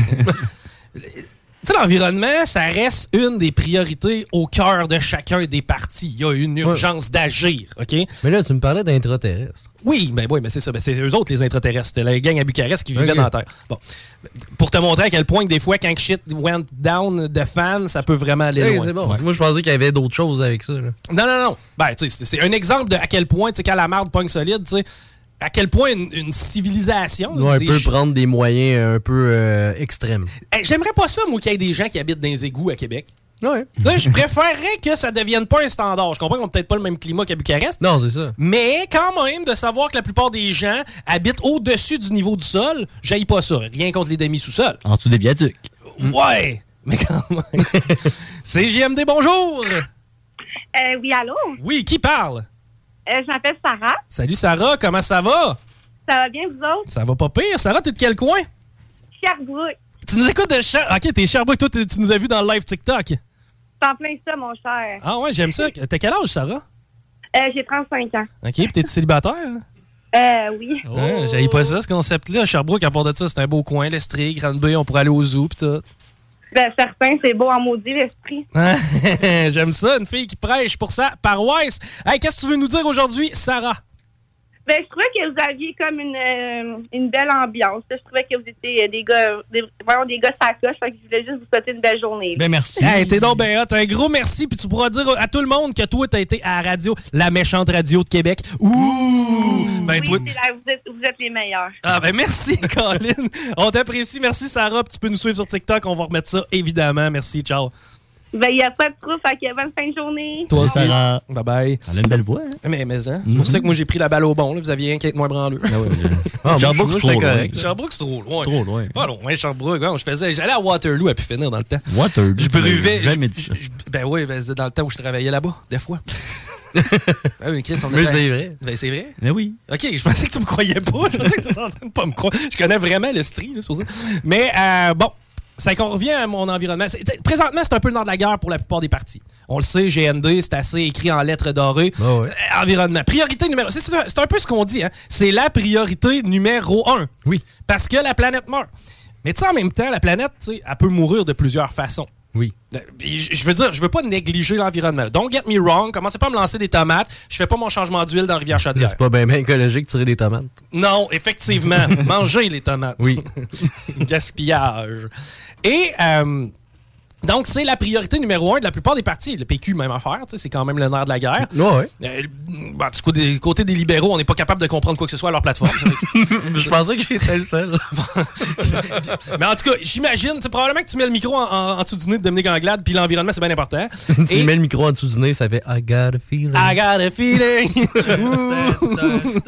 Tu sais, l'environnement, ça reste une des priorités au cœur de chacun des partis. Il y a une urgence d'agir, OK? Mais là, tu me parlais d'intraterrestres. Oui, ben oui, mais c'est ça. Ben, c'est eux autres, les intraterrestres. C'était la gang à Bucarest qui vivait dans la Terre. Bon. Pour te montrer à quel point que des fois, quand shit went down de fan, ça peut vraiment aller Hey, loin. c'est bon. Moi, je pensais qu'il y avait d'autres choses avec ça. là. Non, non, non. Ben, tu sais, c'est- un exemple de à quel point, tu sais, quand la marde pogne solide, tu sais, à quel point une, une civilisation. Ouais, un des peu ch- prendre des moyens un peu euh, extrêmes. Hey, J'aimerais pas ça, moi, qu'il y ait des gens qui habitent dans les égouts à Québec. Ouais. je préférerais que ça devienne pas un standard. Je comprends qu'on n'a peut-être pas le même climat qu'à Bucarest. Non, c'est ça. Mais quand même, de savoir que la plupart des gens habitent au-dessus du niveau du sol, j'aille pas ça. Rien contre les demi-sous-sols. En dessous des viaducs. Ouais, mais quand même. c'est JMD, bonjour! Euh, oui, allô? Oui, qui parle? Euh, je m'appelle Sarah. Salut Sarah, comment ça va? Ça va bien, vous autres? Ça va pas pire. Sarah, t'es de quel coin? Sherbrooke. Tu nous écoutes de Sherbrooke. Ok, t'es Sherbrooke, toi, tu nous as vu dans le live TikTok. C'est en plein ça, mon cher. Ah ouais, j'aime ça. T'as quel âge, Sarah? Euh, J'ai 35 ans. Ok, puis t'es célibataire? Euh, oui. Ouais, J'avais pas ça, ce concept-là. Sherbrooke, à part de ça, c'est un beau coin, l'Estrie, Grande-Bay, on pourrait aller au zoo, pis tout. Ben, certain, c'est beau en maudit, l'esprit. J'aime ça, une fille qui prêche pour sa paroisse. Hey, qu'est-ce que tu veux nous dire aujourd'hui, Sarah? Ben, je trouvais que vous aviez comme une, euh, une belle ambiance. Je trouvais que vous étiez euh, des gars, des, vraiment des gars sacoches. Fait que je voulais juste vous souhaiter une belle journée. Ben merci. Hey, t'es donc ben hot. Un gros merci. Puis tu pourras dire à tout le monde que toi, t'as été à la radio, la méchante radio de Québec. Ouh! Ben. Oui, là, vous, êtes, vous êtes les meilleurs. Ah ben merci, Colin. On t'apprécie. Merci, Sarah. Puis tu peux nous suivre sur TikTok. On va remettre ça, évidemment. Merci. Ciao. Ben, il n'y a pas de trou. Fait que bonne fin de journée. Toi aussi. Bye bye. Elle a une belle voix. Mais, mais, hein, c'est pour ça que moi, j'ai pris la balle au bon. là. Vous aviez rien qu'à être moins branleux. Ah, Sherbrooke, moi, c'est j'étais trop correct. loin. Sherbrooke, c'est trop loin. Trop loin. Pas loin, Sherbrooke. Ouais, je faisais, j'allais à Waterloo à pu finir dans le temps. Waterloo, Je bruvais. je- je- ben oui, ben, c'était dans le temps où je travaillais là-bas, des fois. ben oui, Chris, on Mais c'est vrai. Ben c'est vrai. Mais oui. Ok, je pensais que tu me croyais pas. Je pensais que tu étais en train de pas me croire. Je connais vraiment l'Estrie, là, sur ça. Mais euh, bon. C'est qu'on revient à mon environnement. Présentement, c'est un peu le nord de la guerre pour la plupart des partis. On le sait, GND, c'est assez écrit en lettres dorées. Euh, environnement. Priorité numéro... C'est c'est un, peu ce qu'on dit. Hein? C'est la priorité numéro un. Oui. Parce que la planète meurt. Mais tu sais, en même temps, la planète, tu sais, elle peut mourir de plusieurs façons. Oui. Euh, Je veux dire, je veux pas négliger l'environnement. Don't get me wrong. Commencez pas à me lancer des tomates. Je fais pas mon changement d'huile dans Rivière-Chaudière. C'est pas bien écologique de tirer des tomates. Non, effectivement. Mangez les tomates. Oui. Gaspillage. Et euh, donc, c'est la priorité numéro un de la plupart des partis. Le PQ, même affaire. C'est quand même le nerf de la guerre. Ouais. Euh, bah, du côté, du côté des libéraux, on n'est pas capable de comprendre quoi que ce soit à leur plateforme. Je pensais que j'étais le seul. Mais en tout cas, j'imagine, c'est probablement que tu mets le micro en, en- en dessous du nez de Dominique Anglade, puis l'environnement, c'est bien important. tu Et- mets le micro en dessous du nez, ça fait I got a feeling. I got a feeling.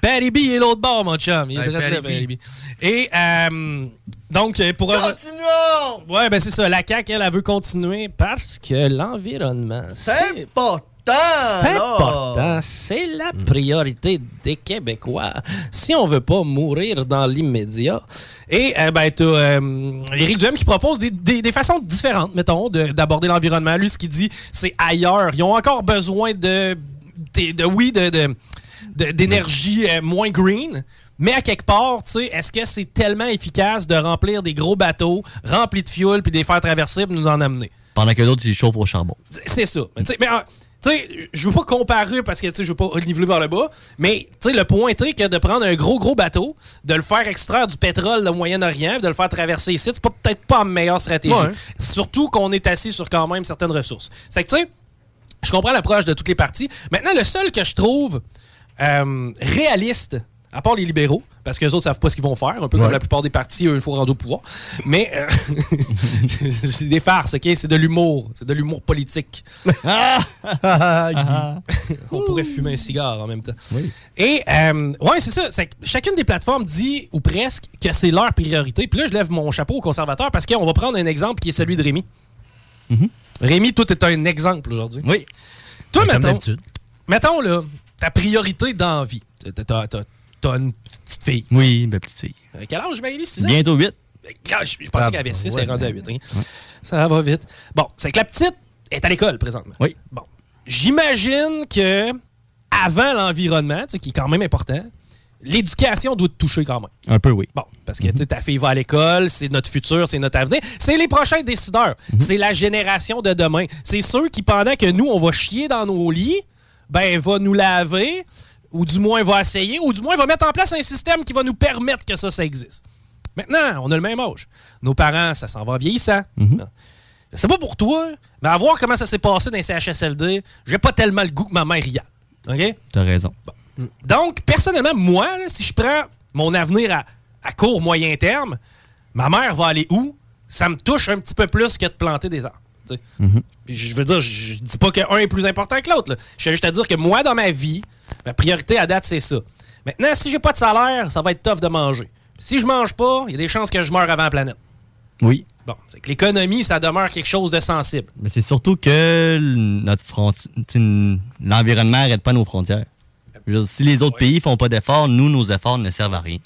Patty B est l'autre bord, mon chum. Il là, Patty Patty B. Et euh, donc, pour. Continuons! Ouais, ben c'est ça. La CAQ, elle, elle veut continuer parce que l'environnement, c'est important! c'est important. C'est la priorité des Québécois. Si on veut pas mourir dans l'immédiat. Et euh, ben, t'as euh, Éric Duhem qui propose des, des- des façons différentes, mettons, de- d'aborder l'environnement. Lui, ce qu'il dit, c'est ailleurs. Ils ont encore besoin de, de, de- oui, de- d'énergie euh, moins green. Mais à quelque part, tu sais, est-ce que c'est tellement efficace de remplir des gros bateaux remplis de fuel puis de les faire traverser pour nous en amener? Pendant que d'autres, ils chauffent au charbon. C'est- ça. Mais, tu sais, mais, Tu sais, je veux pas comparer parce que tu sais, je veux pas niveler vers le bas, mais tu sais, le point est que de prendre un gros, gros bateau, de le faire extraire du pétrole au Moyen-Orient, de le faire traverser ici, c'est peut-être pas la meilleure stratégie. Ouais. Surtout qu'on est assis sur quand même certaines ressources. C'est que tu sais, je comprends l'approche de toutes les parties. Maintenant, le seul que je trouve euh, réaliste, à part les libéraux, parce que les autres savent pas ce qu'ils vont faire, un peu comme la plupart des partis, eux, une fois rendus au pouvoir. Mais euh, c'est des farces, OK? C'est de l'humour. C'est de l'humour politique. On pourrait fumer un cigare en même temps. Et, euh, ouais, c'est ça. Chacune des plateformes dit, ou presque, que c'est leur priorité. Puis là, je lève mon chapeau aux conservateurs parce qu'on va prendre un exemple qui est celui de Rémi. Rémi, toi, t'es un exemple aujourd'hui. Oui. Toi, mettons, mettons, là, ta priorité dans la vie. Une petite fille. Oui, ma petite fille. Euh, Quel âge, Maëlys? 6 ans? Bientôt 8. Ah, Je, je pensais Ah, qu'elle avait 6, ouais, elle est rendue à ouais. 8. hein. Ça va vite. Bon, c'est que la petite est à l'école présentement. Oui. Bon. J'imagine que avant l'environnement, qui est quand même important, l'éducation doit te toucher quand même. Un peu, oui. Bon, parce que tu sais, ta fille va à l'école, c'est notre futur, c'est notre avenir. C'est les prochains décideurs. C'est la génération de demain. C'est ceux qui, pendant que nous, on va chier dans nos lits, ben, va nous laver, ou du moins va essayer, ou du moins va mettre en place un système qui va nous permettre que ça, ça existe. Maintenant, on a le même âge. Nos parents, ça s'en va vieillissant. Je sais pas pour toi, mais à voir comment ça s'est passé dans les CHSLD, j'ai pas tellement le goût que ma mère y aille. OK? T'as raison. Donc, personnellement, moi, là, si je prends mon avenir à, à court, moyen terme, ma mère va aller où? Ça me touche un petit peu plus que de planter des arbres. Puis je veux dire, je dis pas qu'un est plus important que l'autre. Je suis juste à dire que moi, dans ma vie, ma priorité à date, c'est ça. Maintenant, si j'ai pas de salaire, ça va être tough de manger. Si je mange pas, il y a des chances que je meure avant la planète. Oui. Bon, c'est que l'économie, ça demeure quelque chose de sensible. Mais c'est surtout que notre l'environnement n'arrête pas nos frontières. Dire, si les autres pays font pas d'efforts, nous, nos efforts ne servent à rien.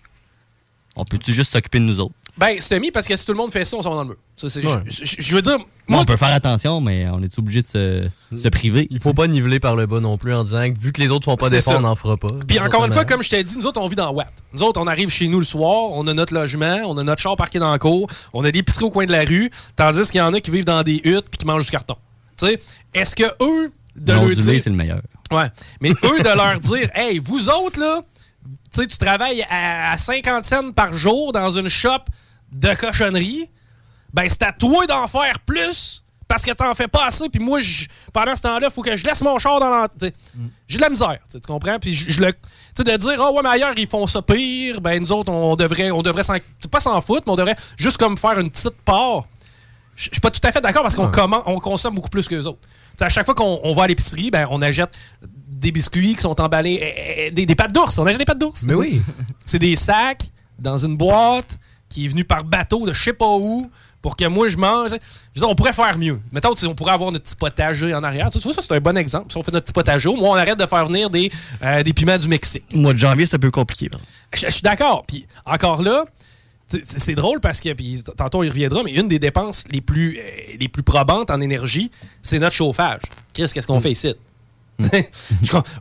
On peut-tu juste s'occuper de nous autres? Ben, semi, parce que si tout le monde fait ça, on s'en va dans le mur. Ça, c'est- Ouais. je, je- je veux dire, Bon, moi, on peut faire attention, mais on est obligé de se, se priver. Il faut pas niveler par le bas non plus en disant que vu que les autres font pas d'efforts, on n'en fera pas. Puis encore autres, une on fois, a- comme je t'ai dit, nous autres, on vit dans Watt. Nous autres, on arrive chez nous le soir, on a notre logement, on a notre char parqué dans la cour, on a l'épicerie au coin de la rue, tandis qu'il y en a qui vivent dans des huttes puis qui mangent du carton. Tu sais, est-ce que eux, de leur dire... c'est le meilleur. Ouais. Mais eux, de leur dire, hey, vous autres, là, sais, tu travailles à, à 50 cents par jour dans une shop de cochonnerie, ben c'est à toi d'en faire plus parce que t'en fais pas assez. Puis moi, je- pendant ce temps-là, il faut que je laisse mon char dans la. sais, J'ai de la misère, tu comprends? Puis je, je le. Tu sais, de dire, oh ouais, mais ailleurs, ils font ça pire, ben nous autres, on devrait, on devrait s'en. Pas s'en foutre, mais on devrait juste comme faire une petite part. Je suis pas tout à fait d'accord parce qu'on on consomme beaucoup plus que les autres. Tu sais, à chaque fois qu'on on va à l'épicerie, ben, on achète des biscuits qui sont emballés, eh, eh, des, des pâtes d'ours. On achète des pâtes d'ours. Mais oui. C'est des sacs dans une boîte qui est venue par bateau de je sais pas où pour que moi je mange. Je veux dire, on pourrait faire mieux. Mettons, on pourrait avoir notre petit potager en arrière. Ça, tu vois, ça, c'est un bon exemple. Si on fait notre petit potager, moi, on arrête de faire venir des, euh, des piments du Mexique. Au mois de janvier, c'est un peu compliqué. Je, je suis d'accord. Puis encore là, c'est drôle parce que, puis tantôt on y reviendra, mais une des dépenses les plus, euh, les plus probantes en énergie, c'est notre chauffage. Chris, qu'est-ce qu'on fait ici?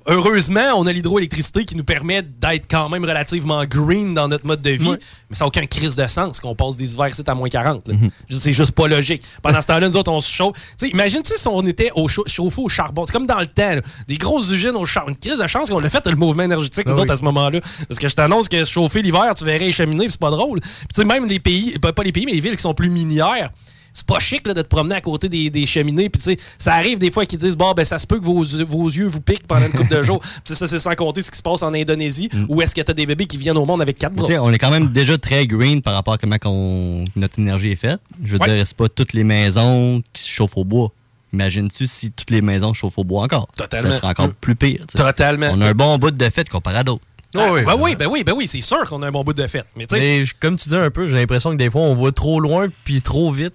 Heureusement, on a l'hydroélectricité qui nous permet d'être quand même relativement green dans notre mode de vie, mais ça n'a aucun crise de sens qu'on passe des hivers ici à moins 40. là. Je veux dire, C'est juste pas logique. Pendant ce temps-là, nous autres, on se chauffe. Imagine-tu si on était au chau- chauffé au charbon? C'est comme dans le temps, là. des grosses usines au charbon. Une crise de chance qu'on l'a fait le mouvement énergétique, nous Ah oui. autres, à ce moment-là. Parce que je t'annonce que chauffer l'hiver, tu verrais les cheminées, c'est pas drôle. Puis tu sais, même les pays, pas les pays, mais les villes qui sont plus minières, c'est pas chic là, de te promener à côté des, des cheminées. Puis tu sais, ça arrive des fois qu'ils disent Bon, ben ça se peut que vos, vos yeux vous piquent pendant une couple de jours. Puis ça, c'est sans compter ce qui se passe en Indonésie, où est-ce que t'as des bébés qui viennent au monde avec quatre Tu bras. on est quand même déjà très green par rapport à comment qu'on- notre énergie est faite. Je veux Ouais. dire, c'est pas toutes les maisons qui se chauffent au bois. Imagines-tu si toutes les maisons chauffent au bois encore? Totalement. Ça serait encore Mm. plus pire. tu. Totalement. On a un bon bout de fait comparé à d'autres. Ah, ben oui, ben oui, ben oui, c'est sûr qu'on a un bon bout de fête. Mais tu sais, Mais comme tu dis un peu, j'ai l'impression que des fois, on va trop loin, puis trop vite,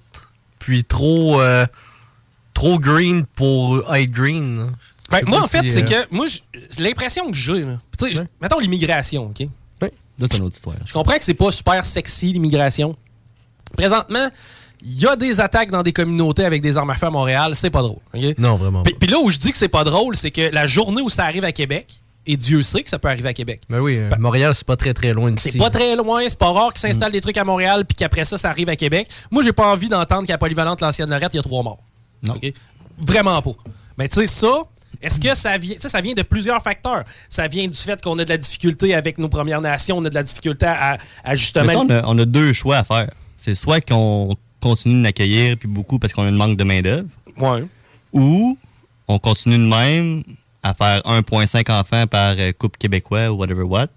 puis trop, euh, trop green pour être green. Ben, moi, en fait, si, c'est euh, que moi, l'impression que j'ai, mettons l'immigration, OK? Là, c'est une autre histoire. Je comprends que c'est pas super sexy, l'immigration. Présentement, il y a des attaques dans des communautés avec des armes à feu à Montréal, c'est pas drôle. Non, vraiment. Puis, puis là où je dis que c'est pas drôle, c'est que la journée où ça arrive à Québec, et Dieu sait que ça peut arriver à Québec. Ben oui, euh, Montréal, c'est pas très très loin d'ici. C'est pas très loin, c'est pas rare qu'ils s'installent des trucs à Montréal puis qu'après ça, ça arrive à Québec. Moi, j'ai pas envie d'entendre qu'à Polyvalente, l'ancienne Lorette, il y a trois morts. OK? Vraiment pas. Mais tu sais, ça, Est-ce que ça vient, ça, ça vient de plusieurs facteurs? Ça vient du fait qu'on a de la difficulté avec nos Premières Nations, on a de la difficulté à, à Mais justement. ça, on, a, on a deux choix à faire. C'est soit qu'on continue de l'accueillir, puis beaucoup parce qu'on a une manque de main-d'œuvre. Ouais. Ou on continue de même à faire 1,5 enfants par euh, couple québécois ou whatever what.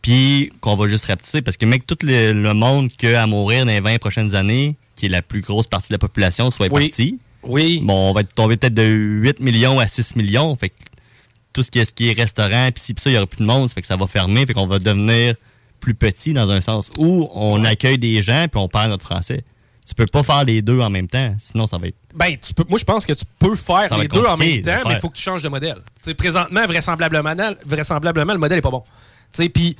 Puis qu'on va juste rapetisser. Parce que, mec, tout le, le monde qui a à mourir dans les 20 prochaines années, qui est la plus grosse partie de la population, soit Oui. partie. Oui. Bon, on va être tombé peut-être de 8 millions à 6 millions. Fait que tout ce qui est, ce qui est restaurant, puis si, ça, il n'y aura plus de monde. Ça fait que ça va fermer. Fait qu'on va devenir plus petit dans un sens. Ou on accueille des gens, puis on parle notre français. Tu peux pas faire les deux en même temps. Sinon, ça va être. Ben, tu peux, moi, je pense que tu peux faire Ça les deux en même temps, mais il faut que tu changes de modèle. Présentement, vraisemblablement, vraisemblablement, le modèle est pas bon. Puis,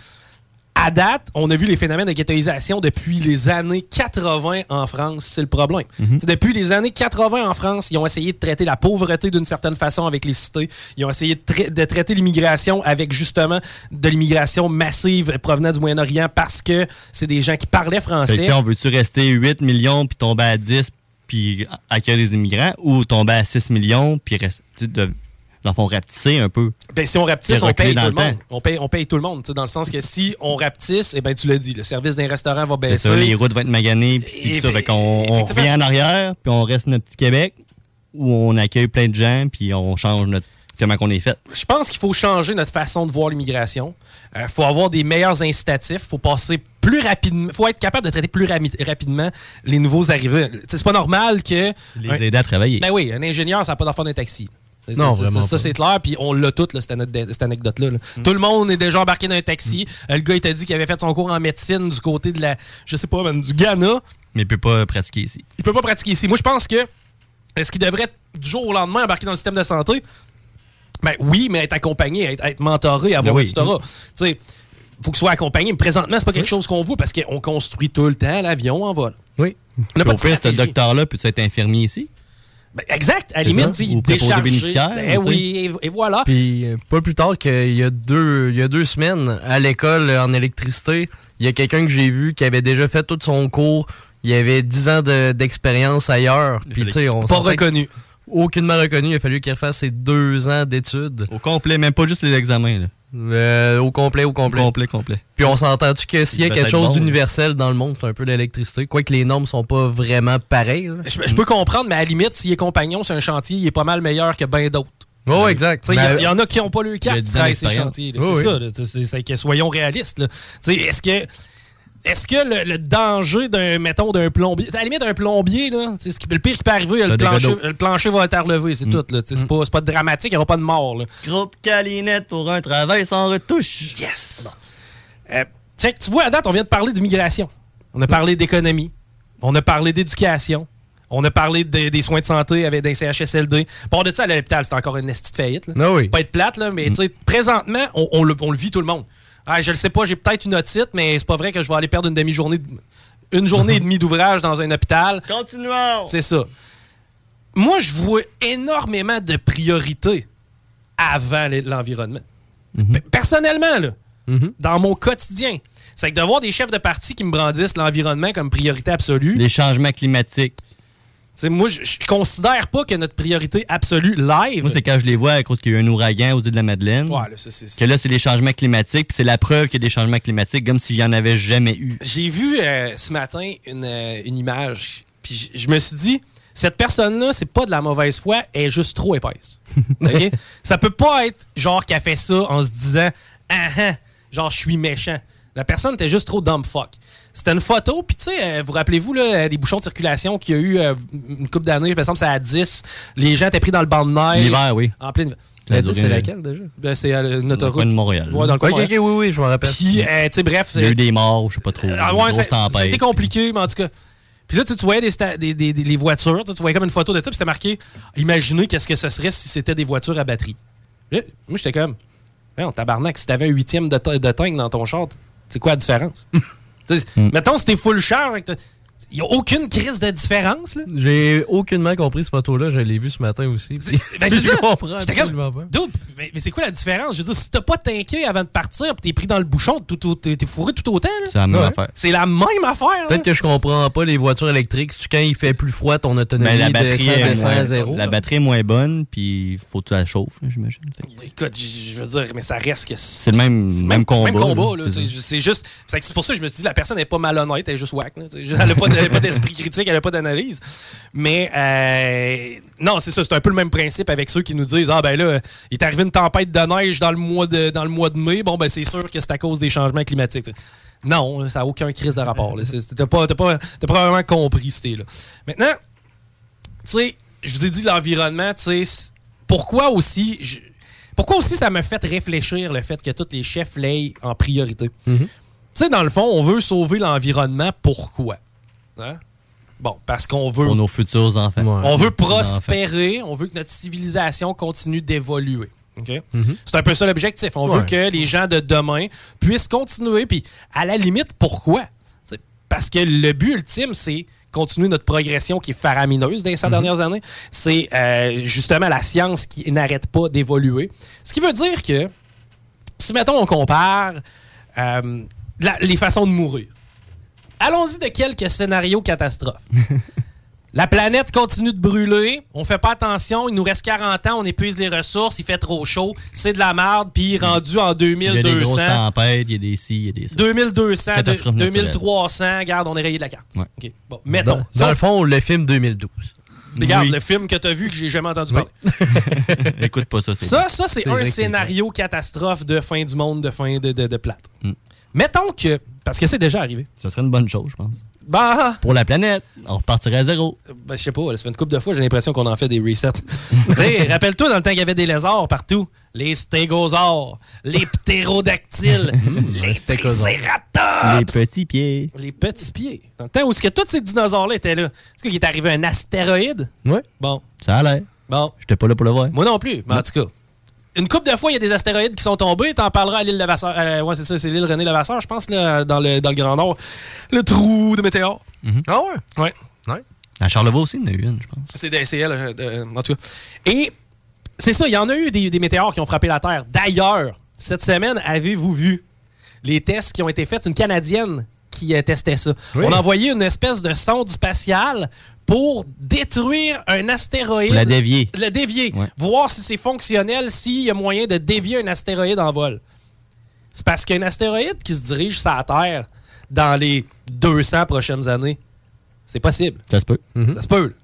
à date, on a vu les phénomènes de ghettoisation depuis les années 80 en France. C'est le problème. Mhm. Depuis les années 80 en France, ils ont essayé de traiter la pauvreté d'une certaine façon avec les cités. Ils ont essayé de, tra- de traiter l'immigration avec justement de l'immigration massive provenant du Moyen-Orient parce que c'est des gens qui parlaient Fait français. tu sais, on veut-tu rester 8 millions puis tomber à 10 puis accueillir des immigrants ou tomber à 6 millions puis rester, de, dans le fond, rapetisser un peu? Ben, si on rapetisse, on paye tout le monde. On paye, on paye tout le monde, dans le sens que si on rapetisse, eh ben, tu l'as dit, le service d'un restaurant va baisser. ça, les routes vont être maganées puis ça. Fait qu'on on revient en arrière puis on reste notre petit Québec où on accueille plein de gens puis on change notre comment qu'on est fait. Je pense qu'il faut changer notre façon de voir l'immigration. Il faut avoir des meilleurs incitatifs. faut passer plus rapidement. faut être capable de traiter plus rapidement les nouveaux sais, C'est pas normal que. Les aider à travailler. Ben oui, un ingénieur, ça n'a pas d'affaire d'un taxi. Non, vraiment Ça, c'est clair, puis on l'a tout, là, cette, anecdote- cette anecdote-là. là. Tout le monde est déjà embarqué dans un taxi. Euh, Le gars, il t'a dit qu'il avait fait son cours en médecine du côté de la, je sais pas, man, du Ghana. Mais il peut pas pratiquer ici. Il peut pas pratiquer ici. Moi, je pense que est-ce qu'il devrait du jour au lendemain embarquer dans le système de santé? Ben oui, mais être accompagné, être, être mentoré, avoir Ben oui. un tutorat. Tu sais, faut qu'il soit accompagné. Mais présentement, c'est pas quelque chose qu'on voit parce qu'on construit tout le temps l'avion en vol. Oui. On n'a pas Au de pire, ce docteur-là peut-tu être infirmier ici? Ben, exact. À la limite, il bénéficiaire, Ben oui, et, et voilà. Puis, euh, pas plus tard qu'il y a deux, il y a deux semaines, à l'école en électricité, il y a quelqu'un que j'ai vu qui avait déjà fait tout son cours. Il avait 10 ans de- d'expérience ailleurs. Puis, tu sais, on Pas reconnu. Aucunement reconnu. Il a fallu qu'il refasse ses deux ans d'études. Au complet, même pas juste les examens. Là. Euh, au complet, au complet. Complet, complet. Puis on s'entend-tu que s'il y a quelque chose bon, d'universel dans le monde, c'est un peu l'électricité. Quoique les normes sont pas vraiment pareilles. Je, je peux comprendre, mais à la limite, s'il est compagnon sur un chantier, il est pas mal meilleur que bien d'autres. Oh, exact. Sais, Il y, en a qui n'ont pas le carte 10 pour ans travailler ces chantiers. Oh, c'est oui. ça. là. C'est- c'est- c'est que soyons réalistes. Est-ce que. Est-ce que le, le danger d'un, mettons, d'un plombier, à la limite, un plombier, là, c'est ce qui, le pire qui peut arriver, le plancher, le va être relevé, c'est tout. Là, c'est, pas, c'est pas dramatique, il n'y aura pas de mort. Là. Groupe Calinette pour un travail sans retouche. Yes! Euh, tu vois, à date, on vient de parler d'immigration. On a parlé d'économie. On a parlé d'éducation. On a parlé de- des soins de santé avec des CHSLD. Pour de ça, à l'hôpital, c'est encore une esti de faillite. Là. Ah oui. Pas être plate, là, mais tu sais, présentement, on, on le, on le vit tout le monde. Ah, je le sais pas, j'ai peut-être une otite, mais c'est pas vrai que je vais aller perdre une demi-journée, de- une journée et demie d'ouvrage dans un hôpital. Continuons! C'est ça. Moi, je vois énormément de priorités avant l'environnement. Pe- Personnellement, là, dans mon quotidien, c'est que de voir des chefs de parti qui me brandissent l'environnement comme priorité absolue. Les changements climatiques. Moi, je, je considère pas que notre priorité absolue live. Moi, c'est quand je les vois à cause qu'il y a eu un ouragan aux îles de la Madeleine. Ouais, là, ça, Que là, c'est les changements climatiques, puis c'est la preuve qu'il y a des changements climatiques, comme s'il n'y en avait jamais eu. J'ai vu euh, ce matin une, euh, une image, puis je- me suis dit, cette personne-là, c'est pas de la mauvaise foi, elle est juste trop épaisse. OK? Ça peut pas être genre qu'elle fait ça en se disant, ah ah, genre je suis méchant. La personne était juste trop dumb fuck. C'était une photo, puis tu sais, euh, vous rappelez-vous là, des bouchons de circulation qu'il y a eu euh, une couple d'années, par exemple, c'est à 10. Les gens étaient pris dans le banc de neige. L'hiver, oui. En pleine. La 10, duré c'est laquelle déjà? Ben, c'est euh, une Dans le autoroute. coin de Montréal. Ouais, dans le coin de Ok, ok, Montréal. oui, oui, je me rappelle. Puis, euh, tu sais, bref. Il y a eu des morts, je sais pas trop. Ah ouais, été compliqué, mais en tout cas. Puis là, tu sais, tu voyais des, des, des- des- les voitures, tu sais, tu voyais comme une photo de ça, puis c'était marqué Imaginez qu'est-ce que ce serait si c'était des voitures à batterie. Là, moi, j'étais comme on tabarnak, si t'avais un huitième de, de tank dans ton char, c'est quoi la différence? Sais, Mettons, si t'es full char, avec ta- Il n'y a aucune crise de différence. Là. J'ai aucunement compris cette photo-là. Je l'ai vue ce matin aussi. puis Ben, je comprends J'étais comme, absolument pas. Dude, mais, mais c'est quoi la différence? Je veux dire, si t'as pas tanké avant de partir pis t'es pris dans le bouchon, tout, tout- t'es t'es fourré tout autant. là. C'est la même Ouais. affaire. C'est la même affaire. là. Peut-être que je comprends pas les voitures électriques. Quand il fait plus froid, ton autonomie Ben, la batterie, descend, est descend moins, à zéro. la batterie est moins bonne, puis faut que tu la chauffes, là, j'imagine. Écoute, je veux dire, mais ça reste que C'est le même, même, combat. Même là. C'est juste. C'est pour ça que je me suis dit, la personne n'est pas malhonnête, elle est juste whack. Elle n'a pas de- elle a pas d'esprit critique, elle n'a pas d'analyse. Mais euh, non, c'est ça, c'est un peu le même principe avec ceux qui nous disent Ah ben là, il est arrivé une tempête de neige dans le mois de, dans le mois de mai, bon ben c'est sûr que c'est à cause des changements climatiques. Non, ça n'a aucun crise de rapport. T'as pas, pas, t'as probablement compris, c'était là. Maintenant, tu sais, je vous ai dit l'environnement, tu sais, pourquoi aussi. je- pourquoi aussi ça me fait réfléchir le fait que tous les chefs l'aient en priorité? Tu sais, dans le fond, on veut sauver l'environnement. Pourquoi? Hein? Bon, parce qu'on veut. Pour nos futurs enfants. On veut prospérer, on veut que notre civilisation continue d'évoluer. Mhm. C'est un peu ça l'objectif. On Ouais. veut que les gens de demain puissent continuer. Puis, à la limite, pourquoi? T'sais, Parce que le but ultime, c'est continuer notre progression qui est faramineuse dans les 100 Mhm. dernières années. C'est euh, justement la science qui n'arrête pas d'évoluer. Ce qui veut dire que, si, mettons, on compare euh, la- les façons de mourir, allons-y de quelques scénarios catastrophes. La planète continue de brûler, on fait pas attention, il nous reste 40 ans, on épuise les ressources, il fait trop chaud, c'est de la merde, puis rendu en Il y a des grosses 2200, tempêtes, il y a des ci, il y a des ça. 2200, Catastrophe de- naturelle. 2300, regarde, on est rayé de la carte. Ouais. OK. Bon, mettons. Dans, le fond, le film 2012. regarde, Oui. le film que tu as vu que j'ai jamais entendu Oui. parler. Écoute pas ça, c'est Ça, ça c'est C'est un scénario catastrophe de fin du monde, de fin de, de, de plate. Mm. Mettons que, parce que c'est déjà arrivé. Ça serait une bonne chose, je pense. Bah, Pour la planète, on repartirait à zéro. Ben, je sais pas, là, ça fait une couple de fois, j'ai l'impression qu'on en fait des resets. tu sais, rappelle-toi dans le temps qu'il y avait des lézards partout. Les stégosaures, les ptérodactyles, les tricératops. Les petits pieds. Les petits pieds. Dans le temps où est-ce que tous ces dinosaures-là étaient là, est-ce qu'il est arrivé un astéroïde? Oui. Bon, Ça a l'air. bon. J'étais pas là pour le voir. Moi non plus, mais en tout cas. Une couple de fois, il y a des astéroïdes qui sont tombés. T'en parleras à l'île Levasseur. Euh, ouais, c'est ça, c'est l'île René Levasseur, je pense, là, dans, le, dans le Grand Nord. Le trou de météore. Ah ouais? Ouais. À Charlevoix aussi, il y en a eu une, je pense. C'est DCL, euh, euh, en tout cas. Et c'est ça, il y en a eu des, des météores qui ont frappé la Terre. D'ailleurs, cette semaine, avez-vous vu les tests qui ont été faits? C'est une Canadienne qui testait ça. Oui. On a envoyé une espèce de sonde spatiale pour détruire un astéroïde. La dévier. Le dévier. Ouais. Voir si c'est fonctionnel, s'il y a moyen de dévier un astéroïde en vol. C'est parce qu'un astéroïde qui se dirige sur la Terre dans les 200 prochaines années, c'est possible. Ça se peut. Ça se peut.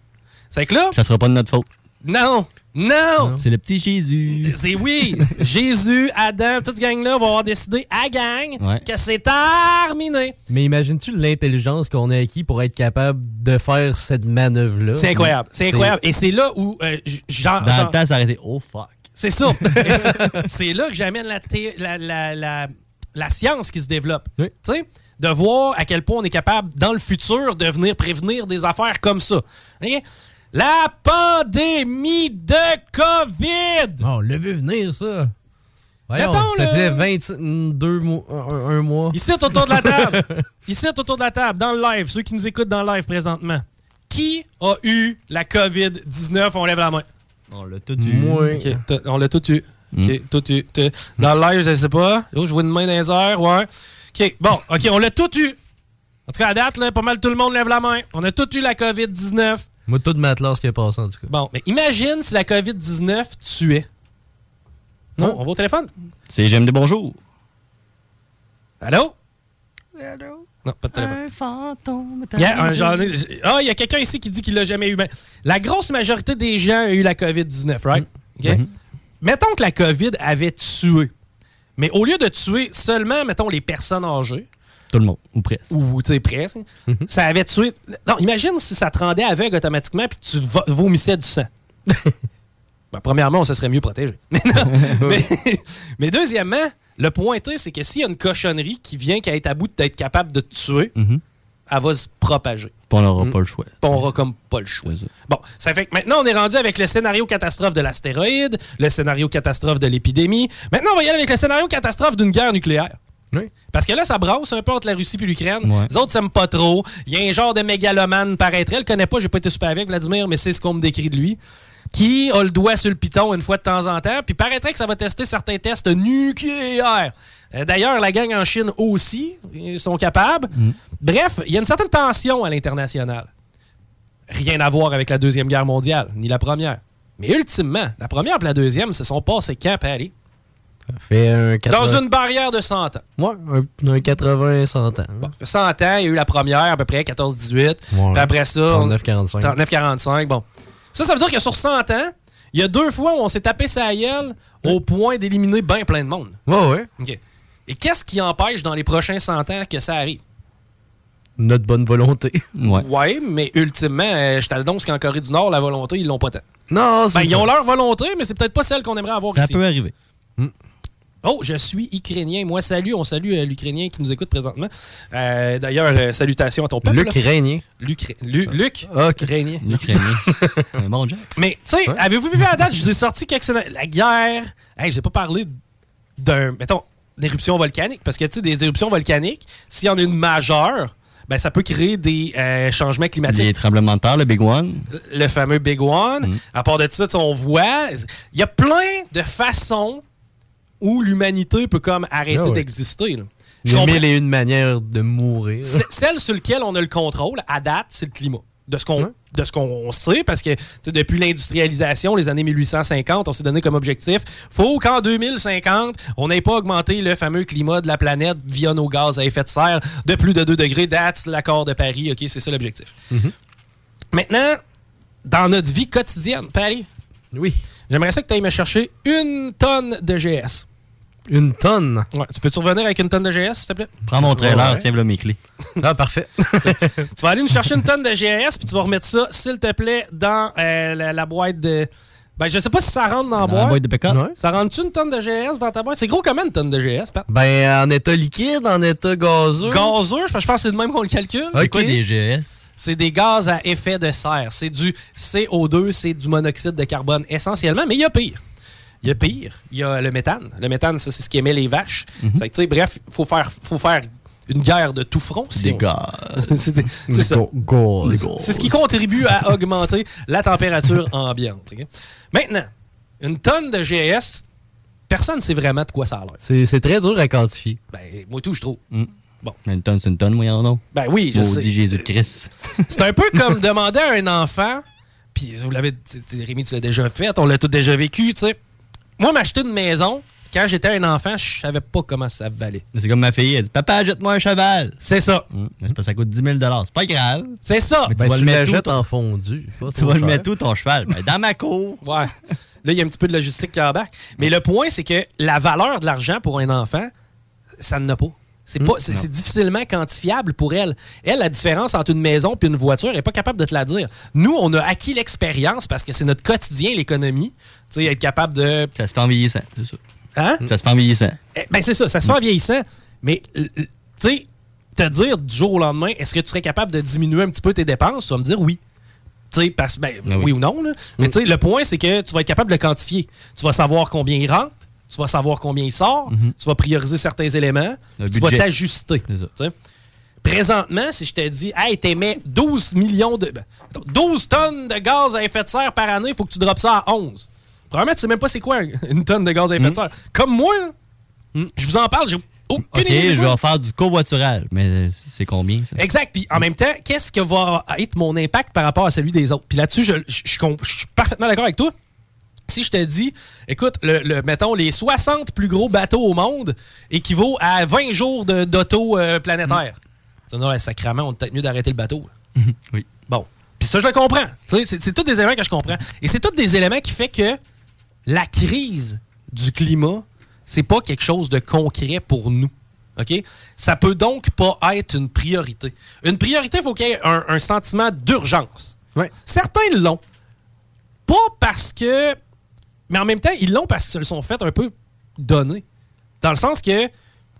C'est que là, Ça sera pas de notre faute. Non, non, C'est le petit Jésus. c'est oui. Jésus, Adam, toute gang-là va avoir décidé à gang Ouais. que c'est terminé. Mais imagines-tu l'intelligence qu'on a acquis pour être capable de faire cette manœuvre-là? C'est incroyable. C'est incroyable. Et c'est là où, euh, genre, Dans genre- le temps, ça aurait été oh fuck. c'est ça. C'est- là que j'amène la, la, la, la, la science qui se développe. Oui. Tu sais, de voir à quel point on est capable, dans le futur, de venir prévenir des affaires comme ça. La pandémie de COVID! Oh, on l'a vu venir, ça. Voyons, Mettons, ça fait 22 mois, un, un mois. Ici, autour de la table. Ici, autour de la table, dans le live, ceux qui nous écoutent dans le live présentement. Qui a eu la COVID-19? On lève la main. On l'a tout eu. Moi. On l'a tout eu. OK, Mm. tout eu. Dans le live, je sais pas. Oh, je vois une main dans les airs, ouais. OK, bon, OK, on l'a tout eu. En tout cas, à date, là, pas mal tout le monde lève la main. On a tout eu la COVID-19. Moi, tout de matelas qui est passé, en tout cas. Bon, mais imagine si la COVID-19 tuait. Non, on va au téléphone. C'est J'aime des bonjours. Allô? Allô? Non, pas de téléphone. Un fantôme. Il y a un genre- Ah, il y a quelqu'un ici qui dit qu'il l'a jamais eu. Ben, la grosse majorité des gens ont eu la COVID-19, right? OK? Mettons que la COVID avait tué. Mais au lieu de tuer seulement, mettons, les personnes âgées, Tout le monde, ou presque. ou tu sais, presque, ça avait tué. Non, imagine si ça te rendait aveugle automatiquement puis tu vo- vomissais du sang. Ben, premièrement, on se serait mieux protégé. Mais, non, mais, mais deuxièmement, le pointé, c'est que s'il y a une cochonnerie qui vient qu'à être à bout d'être capable de te tuer, Mhm. elle va se propager. Puis on n'aura pas le choix. Puis on aura comme pas le choix. Ça. Bon, ça fait que maintenant, on est rendu avec le scénario catastrophe de l'astéroïde, le scénario catastrophe de l'épidémie. Maintenant, on va y aller avec le scénario catastrophe d'une guerre nucléaire. Parce que là, ça brasse un peu entre la Russie et l'Ukraine. Ouais. Les autres s'aiment pas trop. Il y a un genre de mégalomane, paraîtrait. Je le connais pas, j'ai pas été super avec Vladimir, mais c'est ce qu'on me décrit de lui. Qui a le doigt sur le piton une fois de temps en temps. Puis paraîtrait que ça va tester certains tests nucléaires. Euh, D'ailleurs, la gang en Chine aussi, ils sont capables. Bref, il y a une certaine tension à l'international. Rien à voir avec la Deuxième Guerre mondiale, ni la Première. Mais ultimement, la Première et la Deuxième se sont passées quand, Paris? Ça fait un 80... Dans une barrière de 100 ans. Ouais, un, un 80, 100 ans. Ça fait 100 ans, il y a eu la première à peu près 14-18. Ouais. Puis après ça. on- 39-45. 39-45. Bon. Ça, ça veut dire que sur 100 ans, il y a deux fois où on s'est tapé sa gueule au point d'éliminer bien plein de monde. Ouais, ouais. OK. Et qu'est-ce qui empêche dans les prochains 100 ans que ça arrive? Notre bonne volonté. Ouais, mais ultimement, euh, je t'annonce qu'en Corée du Nord, la volonté, ils l'ont pas tant. Non, Ben, c'est ils ont ça. leur volonté, mais c'est peut-être pas celle qu'on aimerait avoir Ça ici. peut arriver. Oh, je suis ukrainien. Moi, salut. On salue euh, l'Ukrainien qui nous écoute présentement. Euh, D'ailleurs, euh, salutations à ton peuple. L'Ukrainien. Ah, Ukrainien. L'Ukrainien. un bon Jack. Mais, tu sais, avez-vous vu à la date, je vous ai sorti quelques scénarios. La guerre. Hey, j'ai pas parlé d'un. Mettons, d'éruption volcanique. Parce que, tu sais, des éruptions volcaniques, s'il y en a une majeure, ben, ça peut créer des euh, changements climatiques. Les tremblements de terre, le Big One. le fameux Big One. À part de ça, on voit, il y a plein de façons où l'humanité peut comme arrêter Ah ouais. d'exister. Il y a mille et une manières de mourir. Celle sur laquelle on a le contrôle, à date, c'est le climat. De ce qu'on de ce qu'on sait, parce que depuis l'industrialisation, les années 1850, on s'est donné comme objectif, faut qu'en 2050, on n'ait pas augmenté le fameux climat de la planète via nos gaz à effet de serre de plus de 2 degrés. That's l'accord de Paris, OK, c'est ça l'objectif. Maintenant, dans notre vie quotidienne, Paris, oui. J'aimerais ça que tu ailles me chercher une tonne de GS. Une tonne? Ouais, tu peux-tu revenir avec une tonne de GS, s'il te plaît? Prends mon trailer, Ouais. tiens là mes clés. Ah, parfait. tu vas aller nous chercher une tonne de GS, puis tu vas remettre ça, s'il te plaît, dans euh, la, la boîte de. Ben, je sais pas si ça rentre dans la Dans la boîte. boîte de pick-up? Ouais. Ça rentre-tu une tonne de GS dans ta boîte? C'est gros comment une tonne de GS, Pat? Ben, en état liquide, en état gazeux. Gazeux, je pense je pense que c'est de même qu'on le calcule. C'est quoi des GS? C'est des gaz à effet de serre. C'est du CO2, c'est du monoxyde de carbone essentiellement, mais il y a pire. Il y a pire. Il y a le méthane. Le méthane, c'est ce qui émet les vaches. Que, sais, bref, il faut faire, faut faire une guerre de tout front. si Des on- gaz. c'est ça. C'est ce qui contribue à augmenter la température ambiante. Maintenant, une tonne de GS, personne ne sait vraiment de quoi ça a l'air. C'est très dur à quantifier. Ben, moi tout, je trouve. Bon. Une tonne, c'est une tonne, moi, non? Ben oui, je Maudit sais. Jésus-Christ. C'est un peu comme demander à un enfant, puis vous l'avez, Rémi, tu l'as déjà fait, on l'a tout déjà vécu, tu sais. Moi, m'acheter une maison, quand j'étais un enfant, je savais pas comment ça valait. C'est comme ma fille, elle dit Papa, jette-moi un cheval. C'est ça. Hum, c'est parce que ça coûte 10 000 C'est pas grave. C'est ça. Mais tu Ben, vas tu le mettre en fondu. Tu vas le mettre où ton cheval? Ben, dans ma cour. Ouais. Là, il y a un petit peu de logistique qui embarque. Mais le point, c'est que la valeur de l'argent pour un enfant, ça n'a pas. C'est pas, c'est, c'est difficilement quantifiable pour elle. Elle, la différence entre une maison et une voiture, elle n'est pas capable de te la dire. Nous, on a acquis l'expérience parce que c'est notre quotidien, l'économie. Tu sais, être capable de. Ça se fait en vieillissant, c'est ça. Hein? Ça se fait en vieillissant. Eh, Ben, c'est ça, ça se fait en vieillissant. Mais, tu sais, te dire du jour au lendemain, est-ce que tu serais capable de diminuer un petit peu tes dépenses? Tu vas me dire oui. Tu sais, parce ben, Ah oui. oui. ou non. là. Mais tu sais, le point, c'est que tu vas être capable de le quantifier. Tu vas savoir combien il rentre, tu vas savoir combien il sort, tu vas prioriser certains éléments, tu vas t'ajuster. Présentement, si je te dis, hey, t'émets 12 millions de. ben, attends, 12 tonnes de gaz à effet de serre par année, il faut que tu droppes ça à 11. Probablement, tu sais même pas c'est quoi un- une tonne de gaz à effet de serre. Comme moi, là, je vous en parle, j'ai aucune OK, idée. je vais faire du covoiturage. Mais c'est combien, ça? Exact. Puis en même temps, qu'est-ce que va être mon impact par rapport à celui des autres? Puis là-dessus, je, je- je comp- je suis parfaitement d'accord avec toi. Si je te dis, écoute, le, le- mettons, les 60 plus gros bateaux au monde équivaut à 20 jours d'auto euh, planétaire. Dis, non, là, sacrément, on est peut-être mieux d'arrêter le bateau. là. Oui. Bon. Puis ça, je le comprends. C'est tous des éléments que je comprends. Et c'est tous des éléments qui fait que la crise du climat, c'est pas quelque chose de concret pour nous. OK? Ça peut donc pas être une priorité. Une priorité, il faut qu'il y ait un, un sentiment d'urgence. Certains l'ont. Pas parce que. Mais en même temps, ils l'ont parce qu'ils se le sont fait un peu donner. Dans le sens que